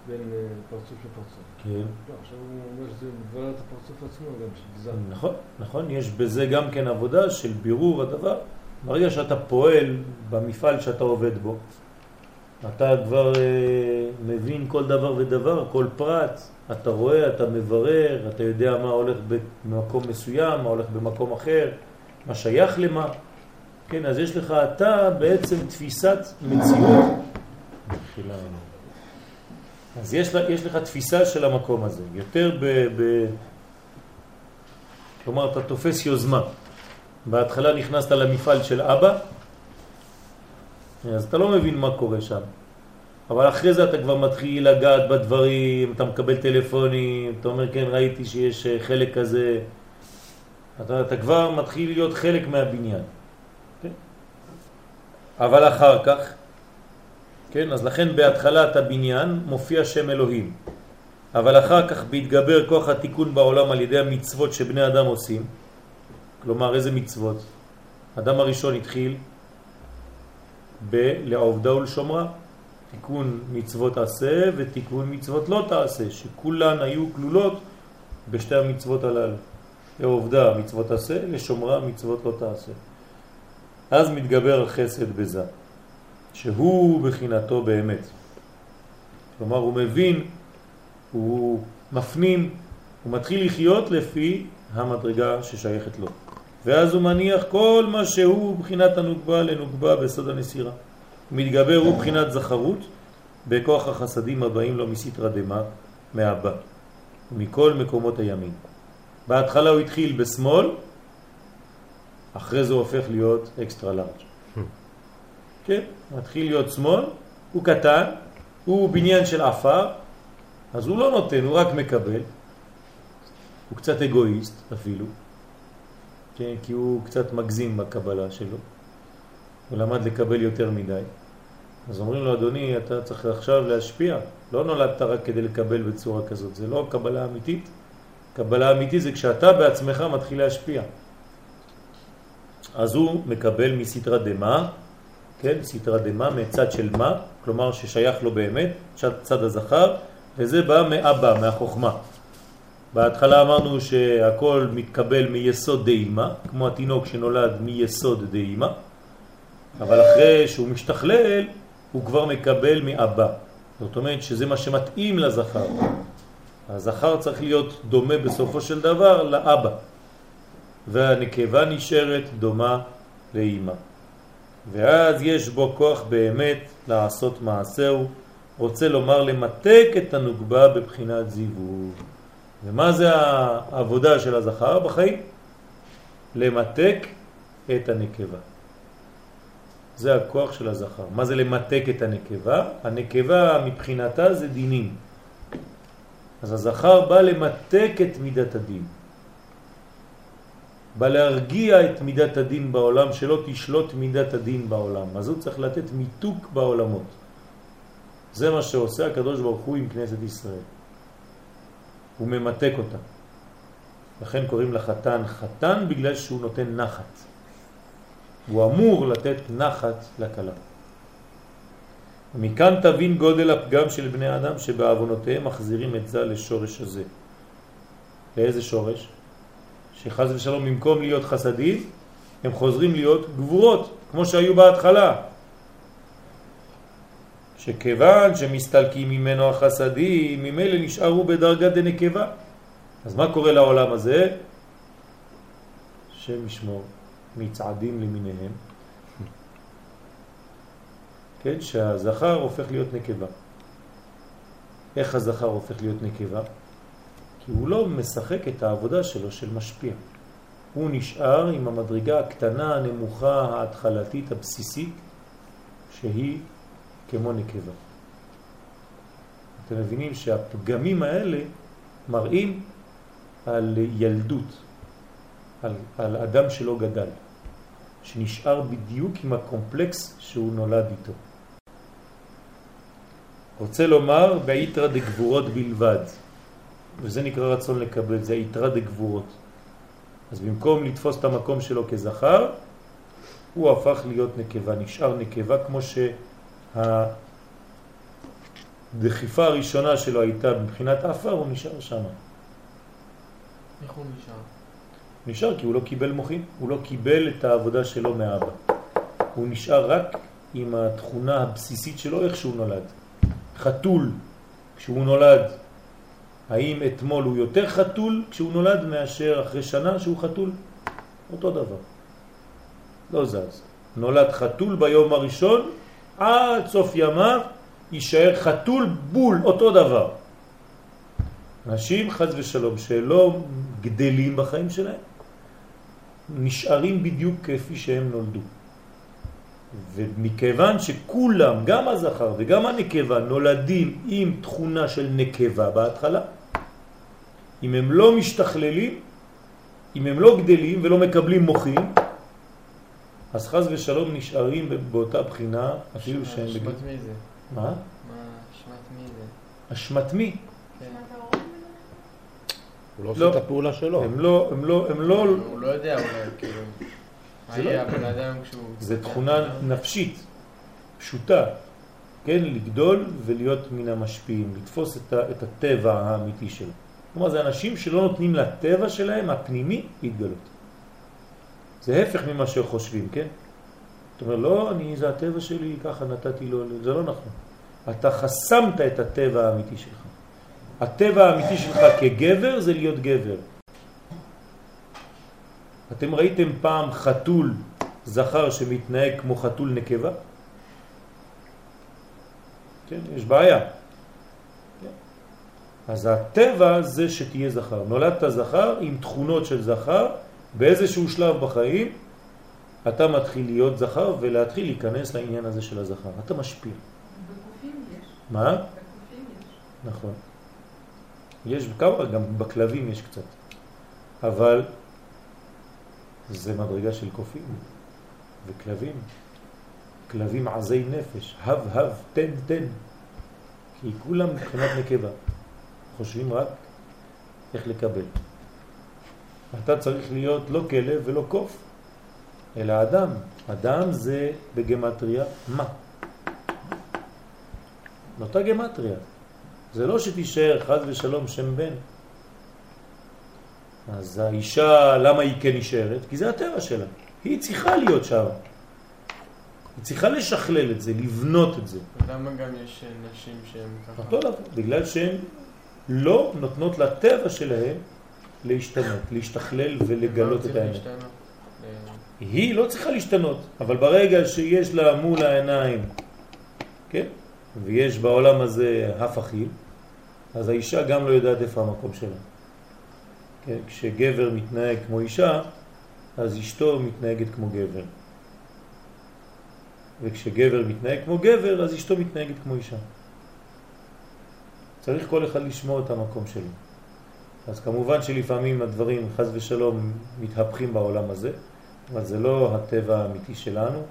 Speaker 4: בין אה, פרצוף לפרצוף.
Speaker 1: כן.
Speaker 4: לא, עכשיו הוא אומר שזה מברר את הפרצוף עצמו גם, גזר.
Speaker 1: נכון, נכון, יש בזה גם כן עבודה של בירור הדבר. ברגע שאתה פועל במפעל שאתה עובד בו, אתה כבר אה, מבין כל דבר ודבר, כל פרט, אתה רואה, אתה מברר, אתה יודע מה הולך במקום מסוים, מה הולך במקום אחר, מה שייך למה. כן, אז יש לך אתה בעצם תפיסת מציאות. מחילה. אז יש, יש לך תפיסה של המקום הזה, יותר ב... ב כלומר, אתה תופס יוזמה. בהתחלה נכנסת למפעל של אבא, אז אתה לא מבין מה קורה שם. אבל אחרי זה אתה כבר מתחיל לגעת בדברים, אתה מקבל טלפונים, אתה אומר, כן, ראיתי שיש אה, חלק כזה. אתה, אתה כבר מתחיל להיות חלק מהבניין. כן? אבל אחר כך, כן, אז לכן בהתחלת הבניין מופיע שם אלוהים. אבל אחר כך בהתגבר כוח התיקון בעולם על ידי המצוות שבני אדם עושים, כלומר איזה מצוות? אדם הראשון התחיל בלעובדה ולשומרה, תיקון מצוות עשה ותיקון מצוות לא תעשה, שכולן היו כלולות בשתי המצוות הללו. לעובדה מצוות עשה, לשומרה מצוות לא תעשה. אז מתגבר החסד בזה. שהוא בחינתו באמת. כלומר, הוא מבין, הוא מפנים, הוא מתחיל לחיות לפי המדרגה ששייכת לו. ואז הוא מניח כל מה שהוא בחינת הנוגבה לנוגבה בסוד הנסירה. מתגבר הוא בחינת זכרות בכוח החסדים הבאים לו מסתרא דמה, מהבא, מכל מקומות הימין. בהתחלה הוא התחיל בשמאל, אחרי זה הוא הופך להיות אקסטרה לארג'. כן, מתחיל להיות שמאל, הוא קטן, הוא בניין של עפר, אז הוא לא נותן, הוא רק מקבל. הוא קצת אגואיסט אפילו, כן, כי הוא קצת מגזים בקבלה שלו. הוא למד לקבל יותר מדי. אז אומרים לו, אדוני, אתה צריך עכשיו להשפיע. לא נולדת רק כדי לקבל בצורה כזאת, זה לא קבלה אמיתית. קבלה אמיתית זה כשאתה בעצמך מתחיל להשפיע. אז הוא מקבל מסתרה דמה, כן, סתרה דמה, מצד של מה, כלומר ששייך לו באמת, צד הזכר, וזה בא מאבא, מהחוכמה. בהתחלה אמרנו שהכל מתקבל מיסוד דאימה, כמו התינוק שנולד מיסוד דאימה, אבל אחרי שהוא משתכלל, הוא כבר מקבל מאבא. זאת אומרת שזה מה שמתאים לזכר. הזכר צריך להיות דומה בסופו של דבר לאבא, והנקבה נשארת דומה לאימא. ואז יש בו כוח באמת לעשות מעשהו, רוצה לומר למתק את הנוגבה בבחינת זיווג. ומה זה העבודה של הזכר בחיים? למתק את הנקבה. זה הכוח של הזכר. מה זה למתק את הנקבה? הנקבה מבחינתה זה דינים. אז הזכר בא למתק את מידת הדין. בא להרגיע את מידת הדין בעולם, שלא תשלוט מידת הדין בעולם. אז הוא צריך לתת מיתוק בעולמות. זה מה שעושה הקדוש ברוך הוא עם כנסת ישראל. הוא ממתק אותה. לכן קוראים לחתן חתן בגלל שהוא נותן נחת. הוא אמור לתת נחת לכלה. מכאן תבין גודל הפגם של בני אדם שבעוונותיהם מחזירים את זה לשורש הזה. לאיזה שורש? שחז ושלום במקום להיות חסדים הם חוזרים להיות גבורות כמו שהיו בהתחלה. שכיוון שמסתלקים ממנו החסדים, ממילא נשארו בדרגת דנקבה. אז מה קורה לעולם הזה? שם ישמור, מצעדים למיניהם. כן, שהזכר הופך להיות נקבה. איך הזכר הופך להיות נקבה? כי הוא לא משחק את העבודה שלו של משפיע. הוא נשאר עם המדרגה הקטנה, הנמוכה, ההתחלתית, הבסיסית, שהיא כמו נקבה. אתם מבינים שהפגמים האלה מראים על ילדות, על, על אדם שלא גדל, שנשאר בדיוק עם הקומפלקס שהוא נולד איתו. רוצה לומר בעיתרא דגבורות בלבד, וזה נקרא רצון לקבל, זה היתרה דגבורות. אז במקום לתפוס את המקום שלו כזכר, הוא הפך להיות נקבה, נשאר נקבה כמו שהדחיפה הראשונה שלו הייתה מבחינת אפר, הוא נשאר שם.
Speaker 4: איך הוא נשאר?
Speaker 1: נשאר כי הוא לא קיבל מוחים, הוא לא קיבל את העבודה שלו מהאבא. הוא נשאר רק עם התכונה הבסיסית שלו איך שהוא נולד. חתול, כשהוא נולד, האם אתמול הוא יותר חתול כשהוא נולד מאשר אחרי שנה שהוא חתול? אותו דבר. לא זז. נולד חתול ביום הראשון, עד סוף ימיו יישאר חתול בול, אותו דבר. אנשים חז ושלום שלא גדלים בחיים שלהם, נשארים בדיוק כפי שהם נולדו. ומכיוון שכולם, גם הזכר וגם הנקבה, נולדים עם תכונה של נקבה בהתחלה, אם הם לא משתכללים, אם הם לא גדלים ולא מקבלים מוחים, אז חז ושלום נשארים באותה בחינה אפילו שהם.
Speaker 4: אשמת מי זה?
Speaker 1: מה?
Speaker 4: מה אשמת מי זה?
Speaker 1: אשמת מי?
Speaker 4: כן.
Speaker 2: הוא לא
Speaker 1: לא.
Speaker 2: עושה את הפעולה שלו.
Speaker 1: הם לא, הם לא, הם לא,
Speaker 4: הוא לא יודע אולי, כאילו. מה
Speaker 1: לא-
Speaker 4: יהיה הבן אדם כשהוא...
Speaker 1: זה תכונה נפשית, פשוטה, כן, לגדול ולהיות מן המשפיעים, לתפוס את, ה, את הטבע האמיתי שלו. כלומר, זה אנשים שלא נותנים לטבע שלהם, הפנימי, להתגלות. זה הפך ממה שחושבים, כן? אתה אומר, לא, אני, זה הטבע שלי, ככה נתתי לו, זה לא נכון. אתה חסמת את הטבע האמיתי שלך. הטבע האמיתי שלך כגבר זה להיות גבר. אתם ראיתם פעם חתול זכר שמתנהג כמו חתול נקבה? כן, יש בעיה. כן. אז הטבע זה שתהיה זכר. נולדת זכר עם תכונות של זכר, באיזשהו שלב בחיים אתה מתחיל להיות זכר ולהתחיל להיכנס לעניין הזה של הזכר. אתה משפיע.
Speaker 3: בגופים יש.
Speaker 1: מה?
Speaker 3: בגופים יש.
Speaker 1: נכון. יש כמה, גם בכלבים יש קצת. אבל זה מדרגה של קופים וכלבים. כלבים עזי נפש, הב הב, תן תן. כי כולם מבחינת נקבה. חושבים רק איך לקבל. אתה צריך להיות לא כלב ולא קוף, אלא אדם. אדם זה בגמטריה מה? נותה גמטריה. זה לא שתישאר חז ושלום שם בן. אז האישה, למה היא כן נשארת? כי זה הטבע שלה. היא צריכה להיות שם. היא צריכה לשכלל את זה, לבנות את זה.
Speaker 4: למה גם יש נשים שהן ככה?
Speaker 1: אותו דבר, בגלל שהן לא נותנות לטבע שלהן להשתנות, להשתכלל ולגלות את האמת.
Speaker 4: אה,
Speaker 1: היא לא צריכה להשתנות, אבל ברגע שיש לה מול העיניים, כן? ויש בעולם הזה הפכים, אז האישה גם לא יודעת איפה המקום שלה. כן? כשגבר מתנהג כמו אישה, אז אשתו מתנהגת כמו גבר. וכשגבר מתנהג כמו גבר, אז אשתו מתנהגת כמו אישה. צריך כל אחד לשמוע את המקום שלו. אז כמובן שלפעמים הדברים, חז ושלום, מתהפכים בעולם הזה, אבל זה לא הטבע האמיתי שלנו,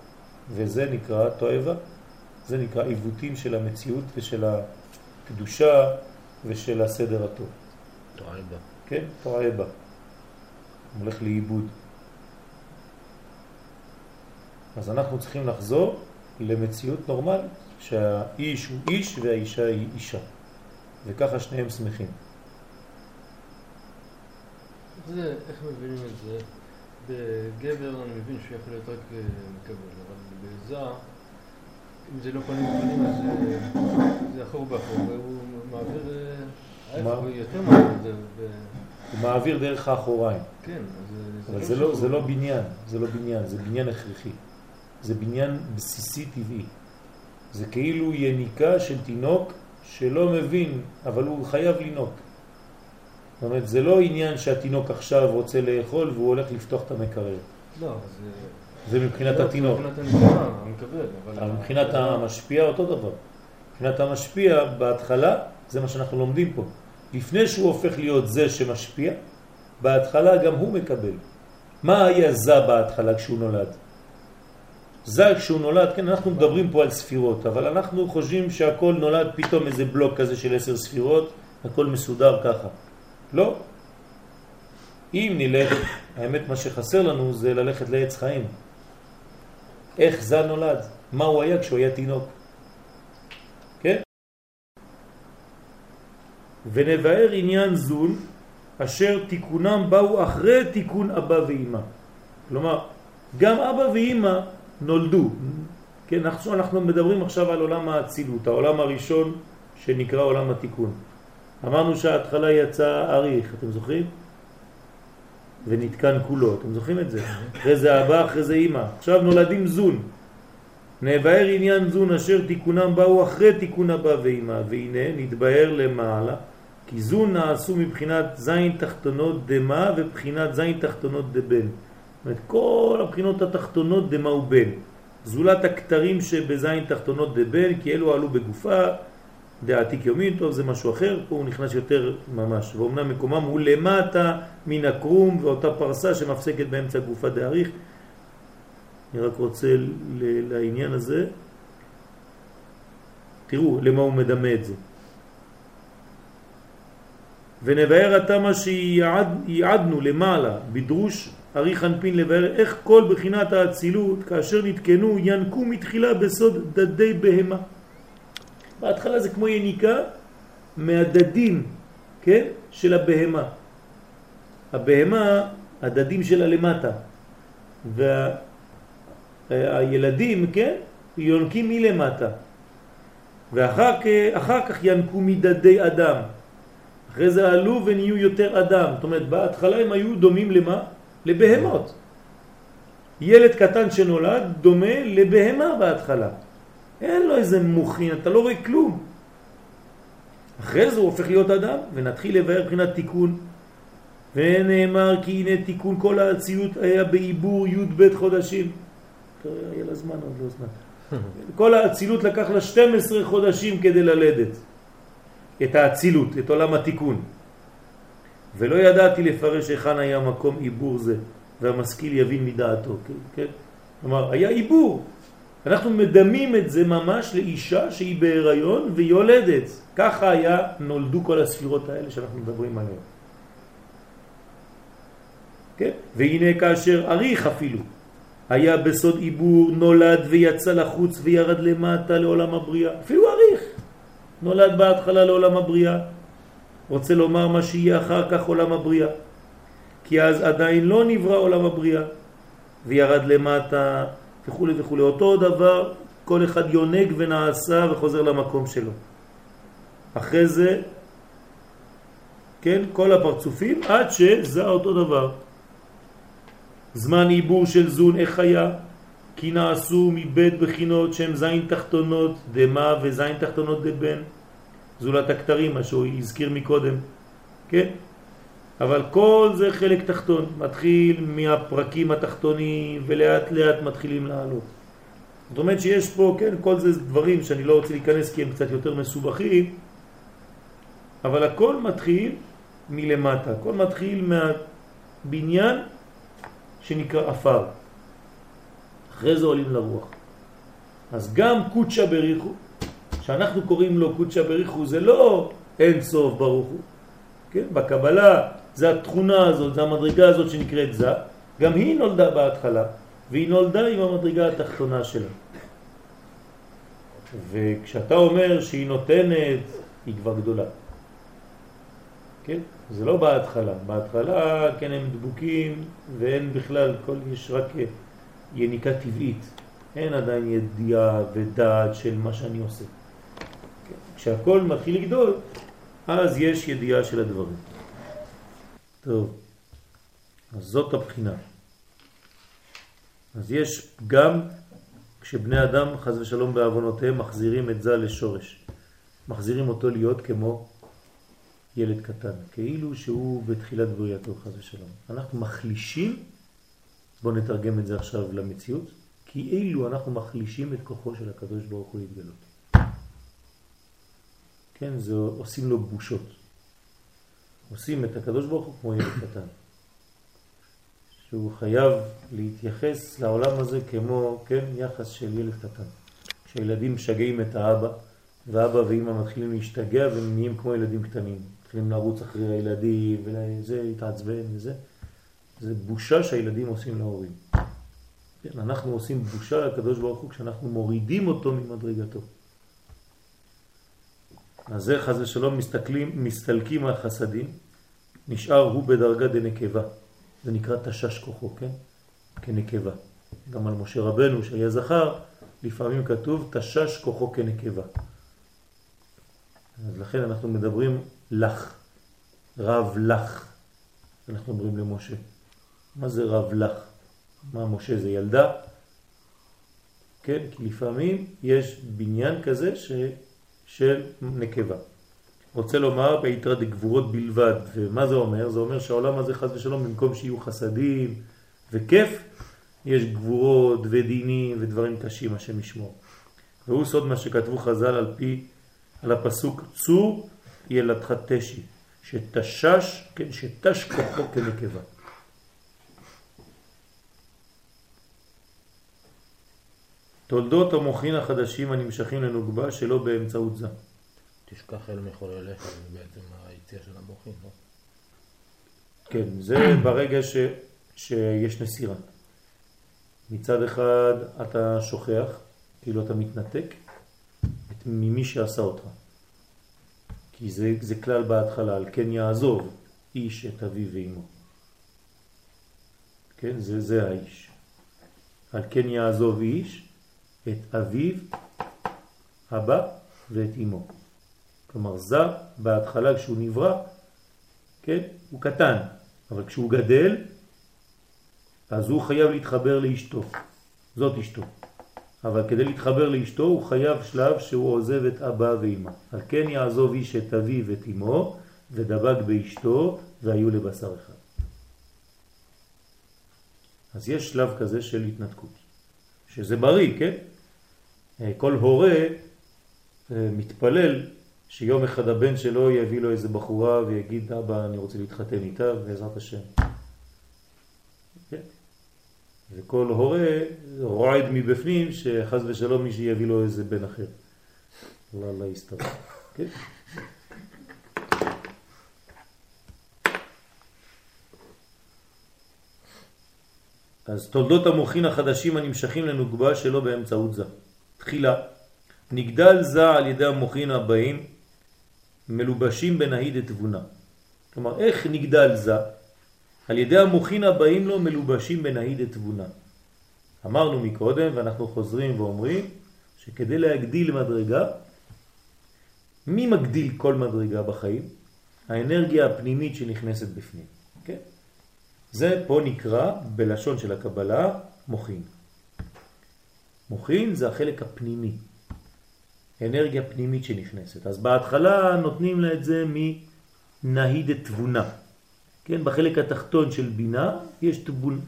Speaker 1: וזה נקרא תועבה, זה נקרא עיוותים של המציאות ושל הקדושה ושל הסדר הטוב.
Speaker 2: טועה בה.
Speaker 1: כן, תועבה. הולך לאיבוד. אז אנחנו צריכים לחזור למציאות נורמלית, שהאיש הוא איש והאישה היא אישה. וככה שניהם שמחים.
Speaker 4: זה, איך מבינים את זה? בגבר אני מבין שהוא יכול להיות רק אה, מקבל, אבל בזר, אם זה לא פנים בפנים אז אה, זה אחור באחור, והוא מעביר, אה, ההפך, יותר מעביר את זה,
Speaker 1: הוא מעביר דרך האחוריים.
Speaker 4: כן,
Speaker 1: אבל זה לא, זה לא בניין, זה לא בניין, זה בניין הכרחי. זה בניין בסיסי טבעי. זה כאילו יניקה של תינוק שלא מבין, אבל הוא חייב לינוק. זאת אומרת, זה לא עניין שהתינוק עכשיו רוצה לאכול והוא הולך לפתוח את המקרר.
Speaker 4: לא, זה...
Speaker 1: זה מבחינת
Speaker 4: לא,
Speaker 1: התינוק.
Speaker 4: אבל
Speaker 1: מבחינת המשפיע אותו דבר. מבחינת המשפיע בהתחלה, זה מה שאנחנו לומדים פה. לפני שהוא הופך להיות זה שמשפיע, בהתחלה גם הוא מקבל. מה היה זה בהתחלה כשהוא נולד? זה כשהוא נולד, כן, אנחנו מדברים פה על ספירות, אבל אנחנו חושבים שהכל נולד פתאום איזה בלוק כזה של עשר ספירות, הכל מסודר ככה. לא. אם נלך, האמת מה שחסר לנו זה ללכת לעץ חיים. איך זה נולד? מה הוא היה כשהוא היה תינוק? כן? ונבאר עניין זון אשר תיקונם באו אחרי תיקון אבא ואמא. כלומר, גם אבא ואמא נולדו. כן, אנחנו מדברים עכשיו על עולם האצילות, העולם הראשון שנקרא עולם התיקון. אמרנו שההתחלה יצא אריך, אתם זוכרים? ונתקן כולו, אתם זוכרים את זה? אחרי זה אבא, אחרי זה אמא. עכשיו נולדים זון. נבהר עניין זון אשר תיקונם באו אחרי תיקון אבא ואמא, והנה נתבהר למעלה, כי זון נעשו מבחינת זין תחתונות דמה ובחינת זין תחתונות דבן. זאת אומרת, כל הבחינות התחתונות דמה ובן. זולת הכתרים שבזין תחתונות דבן, כי אלו עלו בגופה, דעתיק יומין, טוב זה משהו אחר, פה הוא נכנס יותר ממש, ואומנם מקומם הוא למטה מן הקרום ואותה פרסה שמפסקת באמצע גופה דאריך. אני רק רוצה לעניין הזה, תראו למה הוא מדמה את זה. ונבהר עתה מה שיעדנו למעלה בדרוש אריך אנפין לבאר איך כל בחינת האצילות כאשר נתקנו ינקו מתחילה בסוד דדי בהמה. בהתחלה זה כמו יניקה מהדדים, כן? של הבהמה. הבהמה, הדדים שלה למטה. הילדים, כן, יונקים מלמטה, ואחר אחר כך ינקו מדדי אדם. אחרי זה עלו ונהיו יותר אדם. זאת אומרת, בהתחלה הם היו דומים למה? לבהמות. ילד קטן שנולד דומה לבהמה בהתחלה. אין לו איזה מוכין, אתה לא רואה כלום. אחרי זה הוא הופך להיות אדם, ונתחיל לבאר מבחינת תיקון. ונאמר כי הנה תיקון כל האצילות היה בעיבור י' ב' חודשים. היה לה זמן עוד לא זמן. כל האצילות לקח לה 12 חודשים כדי ללדת את האצילות, את עולם התיקון. ולא ידעתי לפרש היכן היה מקום עיבור זה, והמשכיל יבין מדעתו. כן? כן? כלומר, היה עיבור. אנחנו מדמים את זה ממש לאישה שהיא בהיריון ויולדת. ככה היה, נולדו כל הספירות האלה שאנחנו מדברים עליהן. כן? והנה כאשר אריך אפילו היה בסוד עיבור, נולד ויצא לחוץ וירד למטה לעולם הבריאה. אפילו אריך נולד בהתחלה לעולם הבריאה. רוצה לומר מה שיהיה אחר כך עולם הבריאה. כי אז עדיין לא נברא עולם הבריאה. וירד למטה וכו' וכו'. אותו דבר, כל אחד יונק ונעשה וחוזר למקום שלו. אחרי זה, כן, כל הפרצופים, עד שזה אותו דבר. זמן עיבור של זון איך היה? כי נעשו מבית בחינות שהם זין תחתונות דמה וזין תחתונות דבן זולת הכתרים, מה שהוא הזכיר מקודם, כן? אבל כל זה חלק תחתון, מתחיל מהפרקים התחתונים ולאט לאט מתחילים לעלות. זאת אומרת שיש פה, כן, כל זה דברים שאני לא רוצה להיכנס כי הם קצת יותר מסובכים, אבל הכל מתחיל מלמטה, הכל מתחיל מהבניין שנקרא אפר. אחרי זה עולים לרוח. אז גם קודשא בריחו, שאנחנו קוראים לו קודשא בריחו, זה לא אין סוף ברוך הוא. כן? בקבלה זה התכונה הזאת, זה המדרגה הזאת שנקראת זה, גם היא נולדה בהתחלה, והיא נולדה עם המדרגה התחתונה שלה. וכשאתה אומר שהיא נותנת, היא כבר גדולה. כן? זה לא בהתחלה. בהתחלה, כן, הם דבוקים ואין בכלל, כל, יש רק יניקה טבעית. אין עדיין ידיעה ודעת של מה שאני עושה. כן? כשהכל מתחיל לגדול, אז יש ידיעה של הדברים. טוב, אז זאת הבחינה. אז יש גם כשבני אדם, חז ושלום בעוונותיהם, מחזירים את זה לשורש. מחזירים אותו להיות כמו ילד קטן, כאילו שהוא בתחילת בריאתו חס ושלום. אנחנו מחלישים, בואו נתרגם את זה עכשיו למציאות, כאילו אנחנו מחלישים את כוחו של הקדוש ברוך הוא להתגלות. כן, זה עושים לו בושות. עושים את הקדוש ברוך הוא כמו ילד קטן. שהוא חייב להתייחס לעולם הזה כמו, כן, יחס של ילד קטן. כשילדים משגעים את האבא, ואבא ואמא מתחילים להשתגע והם נהיים כמו ילדים קטנים. מתחילים לרוץ אחרי הילדים וזה, התעצבן וזה. זה בושה שהילדים עושים להורים. כן, אנחנו עושים בושה לקדוש ברוך הוא כשאנחנו מורידים אותו ממדרגתו. אז זה חז ושלום מסתכלים, מסתלקים החסדים, נשאר הוא בדרגה דנקבה. זה נקרא תשש כוחו, כן? כנקבה. גם על משה רבנו שהיה זכר, לפעמים כתוב תשש כוחו כנקבה. אז לכן אנחנו מדברים לך, רב לך, אנחנו אומרים למשה. מה זה רב לך? מה משה זה ילדה? כן, כי לפעמים יש בניין כזה ש... של נקבה. רוצה לומר ביתרה דגבורות בלבד, ומה זה אומר? זה אומר שהעולם הזה חס ושלום במקום שיהיו חסדים וכיף, יש גבורות ודינים ודברים קשים השם ישמור. והוא סוד מה שכתבו חז"ל על פי, על הפסוק צור ילדך תשי, שתשש, כן, שתש כוחו כנקבה. תולדות המוחין החדשים הנמשכים לנוגבה שלא באמצעות זה.
Speaker 2: תשכח אל מחולליך, זה בעצם היציאה של המוחין, לא?
Speaker 1: כן, זה ברגע ש, שיש נסירה. מצד אחד אתה שוכח, כאילו אתה מתנתק ממי שעשה אותך. כי זה, זה כלל בהתחלה, על כן יעזוב איש את אביו ואמו. כן, זה, זה האיש. על כן יעזוב איש את אביו, אבא ואת אמו. כלומר, זה בהתחלה כשהוא נברא, כן, הוא קטן, אבל כשהוא גדל, אז הוא חייב להתחבר לאשתו. זאת אשתו. אבל כדי להתחבר לאשתו הוא חייב שלב שהוא עוזב את אבא ואמא. על כן יעזוב איש את אביו ואת אמו ודבק באשתו והיו לבשר אחד. אז יש שלב כזה של התנתקות, שזה בריא, כן? כל הורה אה, מתפלל שיום אחד הבן שלו יביא לו איזה בחורה ויגיד, אבא, אני רוצה להתחתן איתה, בעזרת השם. כן? וכל הורה רועד מבפנים שחז ושלום מי שיביא לו איזה בן אחר. לא, לא יסתבר. כן? אז תולדות המוחין החדשים הנמשכים לנוגבה שלו באמצעות זה. תחילה, נגדל זה על ידי המוחין הבאים מלובשים בנהיד את תבונה. כלומר, איך נגדל זה? על ידי המוחין הבאים לו מלובשים בנהיד את תבונה. אמרנו מקודם ואנחנו חוזרים ואומרים שכדי להגדיל מדרגה, מי מגדיל כל מדרגה בחיים? האנרגיה הפנימית שנכנסת בפנים. כן? זה פה נקרא בלשון של הקבלה מוחין. מוחין זה החלק הפנימי, אנרגיה פנימית שנכנסת. אז בהתחלה נותנים לה את זה מנהיד תבונה. כן, בחלק התחתון של בינה יש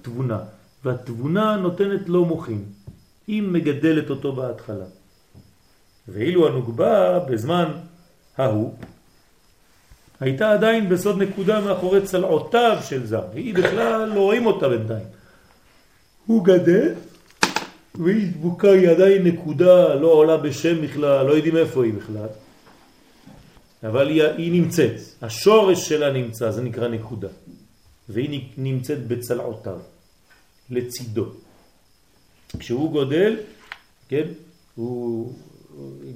Speaker 1: תבונה, והתבונה נותנת לו מוחין. היא מגדלת אותו בהתחלה. ואילו הנוגבה בזמן ההוא הייתה עדיין בסוד נקודה מאחורי צלעותיו של זר. היא בכלל לא רואים אותה בינתיים. הוא גדל והיא דבוקה, היא עדיין נקודה, לא עולה בשם בכלל, לא יודעים איפה היא בכלל. אבל היא, היא נמצאת, השורש שלה נמצא, זה נקרא נקודה. והיא נמצאת בצלעותיו, לצידו. כשהוא גודל, כן, הוא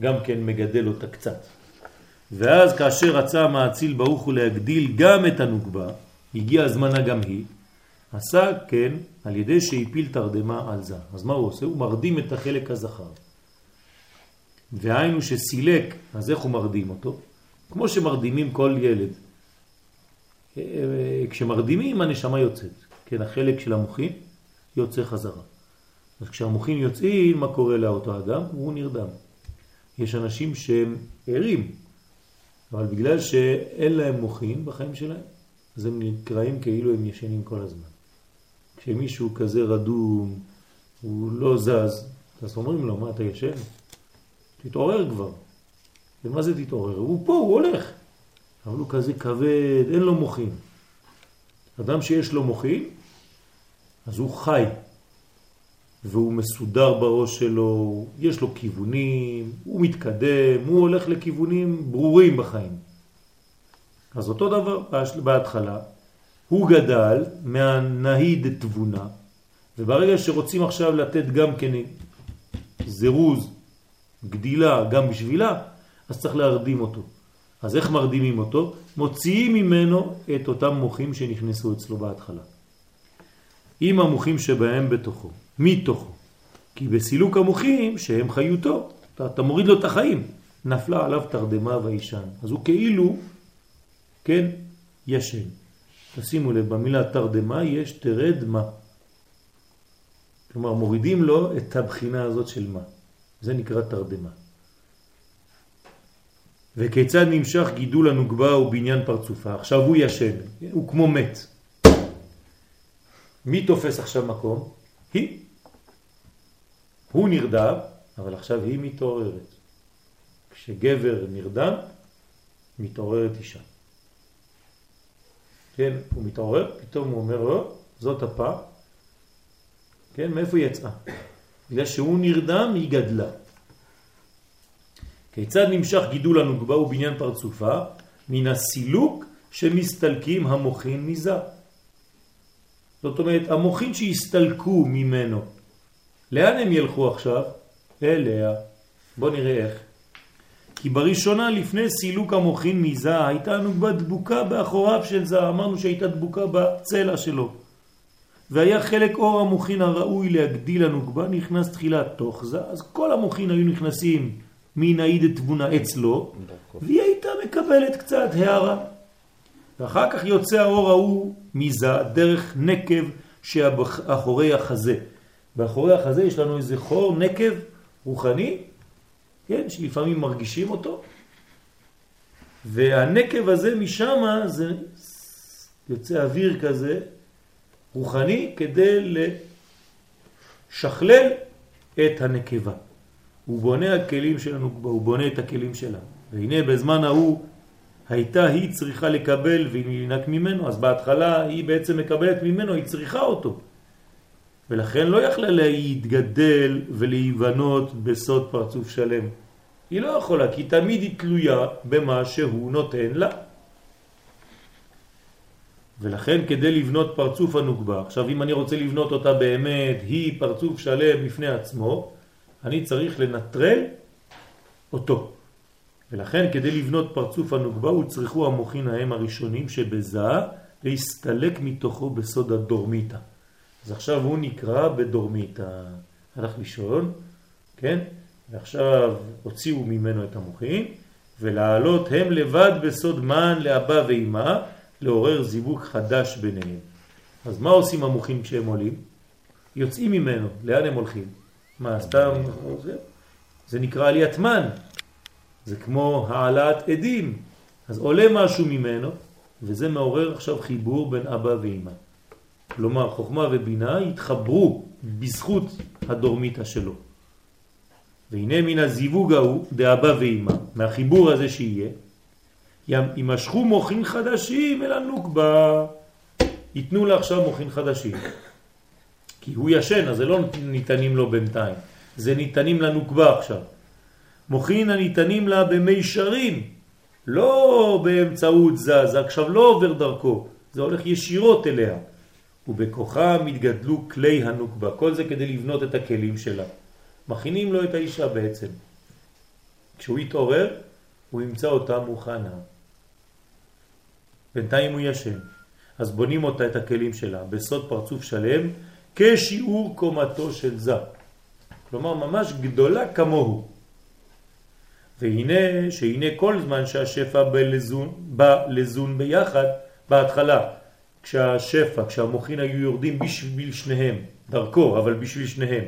Speaker 1: גם כן מגדל אותה קצת. ואז כאשר רצה המאציל ברוך הוא להגדיל גם את הנוגבה, הגיע הזמנה גם היא, עשה כן על ידי שהפיל תרדמה על זה. אז מה הוא עושה? הוא מרדים את החלק הזכר. והיינו שסילק, אז איך הוא מרדים אותו? כמו שמרדימים כל ילד. כשמרדימים הנשמה יוצאת, כן, החלק של המוחין יוצא חזרה. אז כשהמוחין יוצאים, מה קורה לאותו אדם? הוא נרדם. יש אנשים שהם ערים, אבל בגלל שאין להם מוחין בחיים שלהם, אז הם נקראים כאילו הם ישנים כל הזמן. כשמישהו כזה רדום, הוא לא זז, אז אומרים לו, מה אתה ישן? תתעורר כבר. ומה זה תתעורר? הוא פה, הוא הולך. אבל הוא כזה כבד, אין לו מוחין. אדם שיש לו מוחין, אז הוא חי, והוא מסודר בראש שלו, יש לו כיוונים, הוא מתקדם, הוא הולך לכיוונים ברורים בחיים. אז אותו דבר בהתחלה, הוא גדל מהנהיד תבונה, וברגע שרוצים עכשיו לתת גם כן זירוז, גדילה, גם בשבילה, אז צריך להרדים אותו. אז איך מרדימים אותו? מוציאים ממנו את אותם מוחים שנכנסו אצלו בהתחלה. עם המוחים שבהם בתוכו, מתוכו. כי בסילוק המוחים שהם חיותו, אתה, אתה מוריד לו את החיים, נפלה עליו תרדמה וישן. אז הוא כאילו, כן, ישן. תשימו לב, במילה תרדמה יש תרד מה. כלומר, מורידים לו את הבחינה הזאת של מה. זה נקרא תרדמה. וכיצד נמשך גידול הנוגבה ובניין פרצופה. עכשיו הוא ישן, הוא כמו מת. מי תופס עכשיו מקום? היא. הוא נרדם, אבל עכשיו היא מתעוררת. כשגבר נרדם, מתעוררת אישה. כן, הוא מתעורר, פתאום הוא אומר לו, זאת הפה, כן, מאיפה היא יצאה? בגלל שהוא נרדם, היא גדלה. כיצד נמשך גידול הנוגבה ובניין פרצופה? מן הסילוק שמסתלקים המוחין מזה. זאת אומרת, המוחין שהסתלקו ממנו, לאן הם ילכו עכשיו? אליה. בוא נראה איך. כי בראשונה לפני סילוק המוחין מזה הייתה נוגבה דבוקה באחוריו של זה, אמרנו שהייתה דבוקה בצלע שלו. והיה חלק אור המוחין הראוי להגדיל הנוקבה, נכנס תחילה תוך זה, אז כל המוחין היו נכנסים מן העיד תבונה אצלו, והיא הייתה מקבלת קצת הערה. ואחר כך יוצא האור ההוא מזה דרך נקב שאחורי החזה. באחורי החזה יש לנו איזה חור נקב רוחני, כן, שלפעמים מרגישים אותו, והנקב הזה משם זה יוצא אוויר כזה רוחני כדי לשכלל את הנקבה. הוא בונה הכלים שלנו, הוא בונה את הכלים שלה. והנה בזמן ההוא הייתה היא צריכה לקבל והיא ינק ממנו, אז בהתחלה היא בעצם מקבלת ממנו, היא צריכה אותו. ולכן לא יכלה להתגדל ולהיבנות בסוד פרצוף שלם. היא לא יכולה, כי תמיד היא תלויה במה שהוא נותן לה. ולכן כדי לבנות פרצוף הנוגבה, עכשיו אם אני רוצה לבנות אותה באמת, היא פרצוף שלם בפני עצמו, אני צריך לנטרל אותו. ולכן כדי לבנות פרצוף הנוגבה הוצרכו המוחין ההם הראשונים שבזה להסתלק מתוכו בסוד הדורמיתה. אז עכשיו הוא נקרא בדורמיתה. הלך לישון, כן? ועכשיו הוציאו ממנו את המוחין, ולעלות הם לבד בסוד מן לאבא ואימה, לעורר זיווג חדש ביניהם. אז מה עושים המוחים כשהם עולים? יוצאים ממנו, לאן הם הולכים? מה, סתם... זה, נקרא עליית מן, זה כמו העלאת עדים. אז עולה משהו ממנו, וזה מעורר עכשיו חיבור בין אבא ואמא. כלומר, חוכמה ובינה התחברו בזכות הדורמיתא שלו. והנה מן הזיווג ההוא דאבא ואמא, מהחיבור הזה שיהיה, יימשכו מוחין חדשים אל הנוקבה. ייתנו לה עכשיו מוחין חדשים. כי הוא ישן, אז זה לא ניתנים לו בינתיים. זה ניתנים לנוקבה עכשיו. מוחין הניתנים לה במישרים, לא באמצעות זז, עכשיו לא עובר דרכו, זה הולך ישירות אליה. ובכוחם התגדלו כלי הנוקבה, כל זה כדי לבנות את הכלים שלה. מכינים לו את האישה בעצם. כשהוא יתעורר, הוא ימצא אותה מוכנה. בינתיים הוא ישן. אז בונים אותה את הכלים שלה בסוד פרצוף שלם כשיעור קומתו של זה. כלומר ממש גדולה כמוהו. והנה שהנה כל זמן שהשפע בלזון, בא לזון ביחד בהתחלה כשהשפע, כשהמוחין היו יורדים בשביל שניהם, דרכו, אבל בשביל שניהם.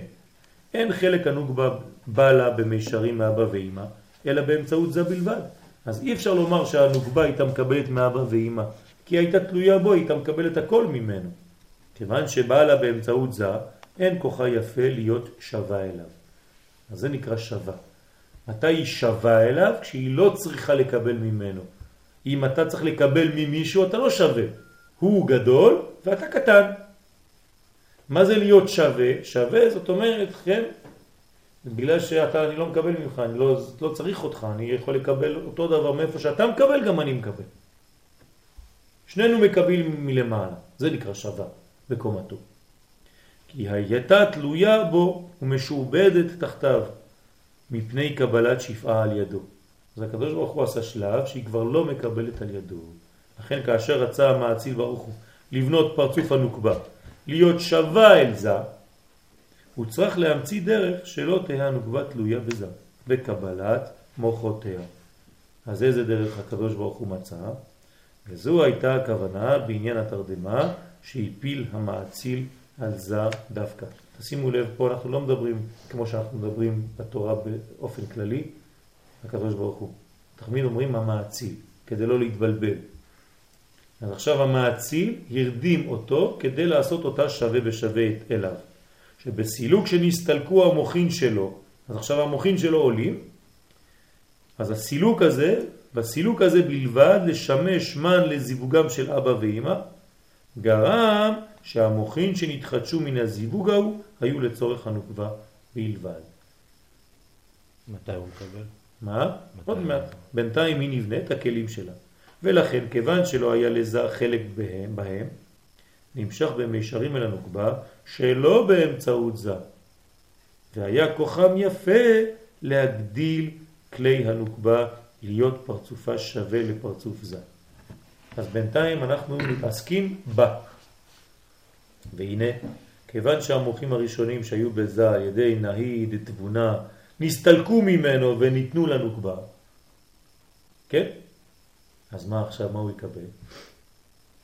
Speaker 1: אין חלק ענוג בא לה במישרים מאבא ואמא, אלא באמצעות זה בלבד. אז אי אפשר לומר שהנוגבה הייתה מקבלת מאבא ואמא, כי הייתה תלויה בו, הייתה מקבלת הכל ממנו. כיוון שבאה לה באמצעות זה, אין כוחה יפה להיות שווה אליו. אז זה נקרא שווה. מתי היא שווה אליו? כשהיא לא צריכה לקבל ממנו. אם אתה צריך לקבל ממישהו, אתה לא שווה. הוא גדול ואתה קטן. מה זה להיות שווה? שווה זאת אומרת, כן, בגלל שאתה, אני לא מקבל ממך, אני לא, לא צריך אותך, אני יכול לקבל אותו דבר מאיפה שאתה מקבל, גם אני מקבל. שנינו מקבלים מלמעלה, זה נקרא שווה בקומתו. כי הייתה תלויה בו ומשועבדת תחתיו מפני קבלת שפעה על ידו. אז הקדוש הוא עשה שלב שהיא כבר לא מקבלת על ידו. לכן כאשר רצה המעציל ברוך הוא לבנות פרצוף הנוקבה, להיות שווה אל זה, הוא צריך להמציא דרך שלא תהיה הנוקבה תלויה בזה, בקבלת מוחותיה. אז איזה דרך הקדוש ברוך הוא מצא? וזו הייתה הכוונה בעניין התרדמה שהפיל המעציל על זה דווקא. תשימו לב, פה אנחנו לא מדברים כמו שאנחנו מדברים בתורה באופן כללי, הקדוש ברוך הוא. תמיד אומרים המעציל, כדי לא להתבלבל. אז עכשיו המעציל הרדים אותו כדי לעשות אותה שווה בשווה אליו. שבסילוק שנסתלקו המוחין שלו, אז עכשיו המוחין שלו עולים, אז הסילוק הזה, בסילוק הזה בלבד לשמש מן לזיווגם של אבא ואמא, גרם שהמוחין שנתחדשו מן הזיווג ההוא היו לצורך הנוקבה בלבד.
Speaker 2: מתי הוא מקבל?
Speaker 1: מה? עוד מעט. בינתיים היא נבנית הכלים שלה. ולכן, כיוון שלא היה לזה חלק בהם, בהם נמשך במישרים אל הנוקבה שלא באמצעות זה. והיה כוחם יפה להגדיל כלי הנוקבה להיות פרצופה שווה לפרצוף זה. אז בינתיים אנחנו מתעסקים בה. והנה, כיוון שהמוחים הראשונים שהיו בזה על ידי נהיד תבונה נסתלקו ממנו וניתנו לנו כבר, כן? אז מה עכשיו, מה הוא יקבל?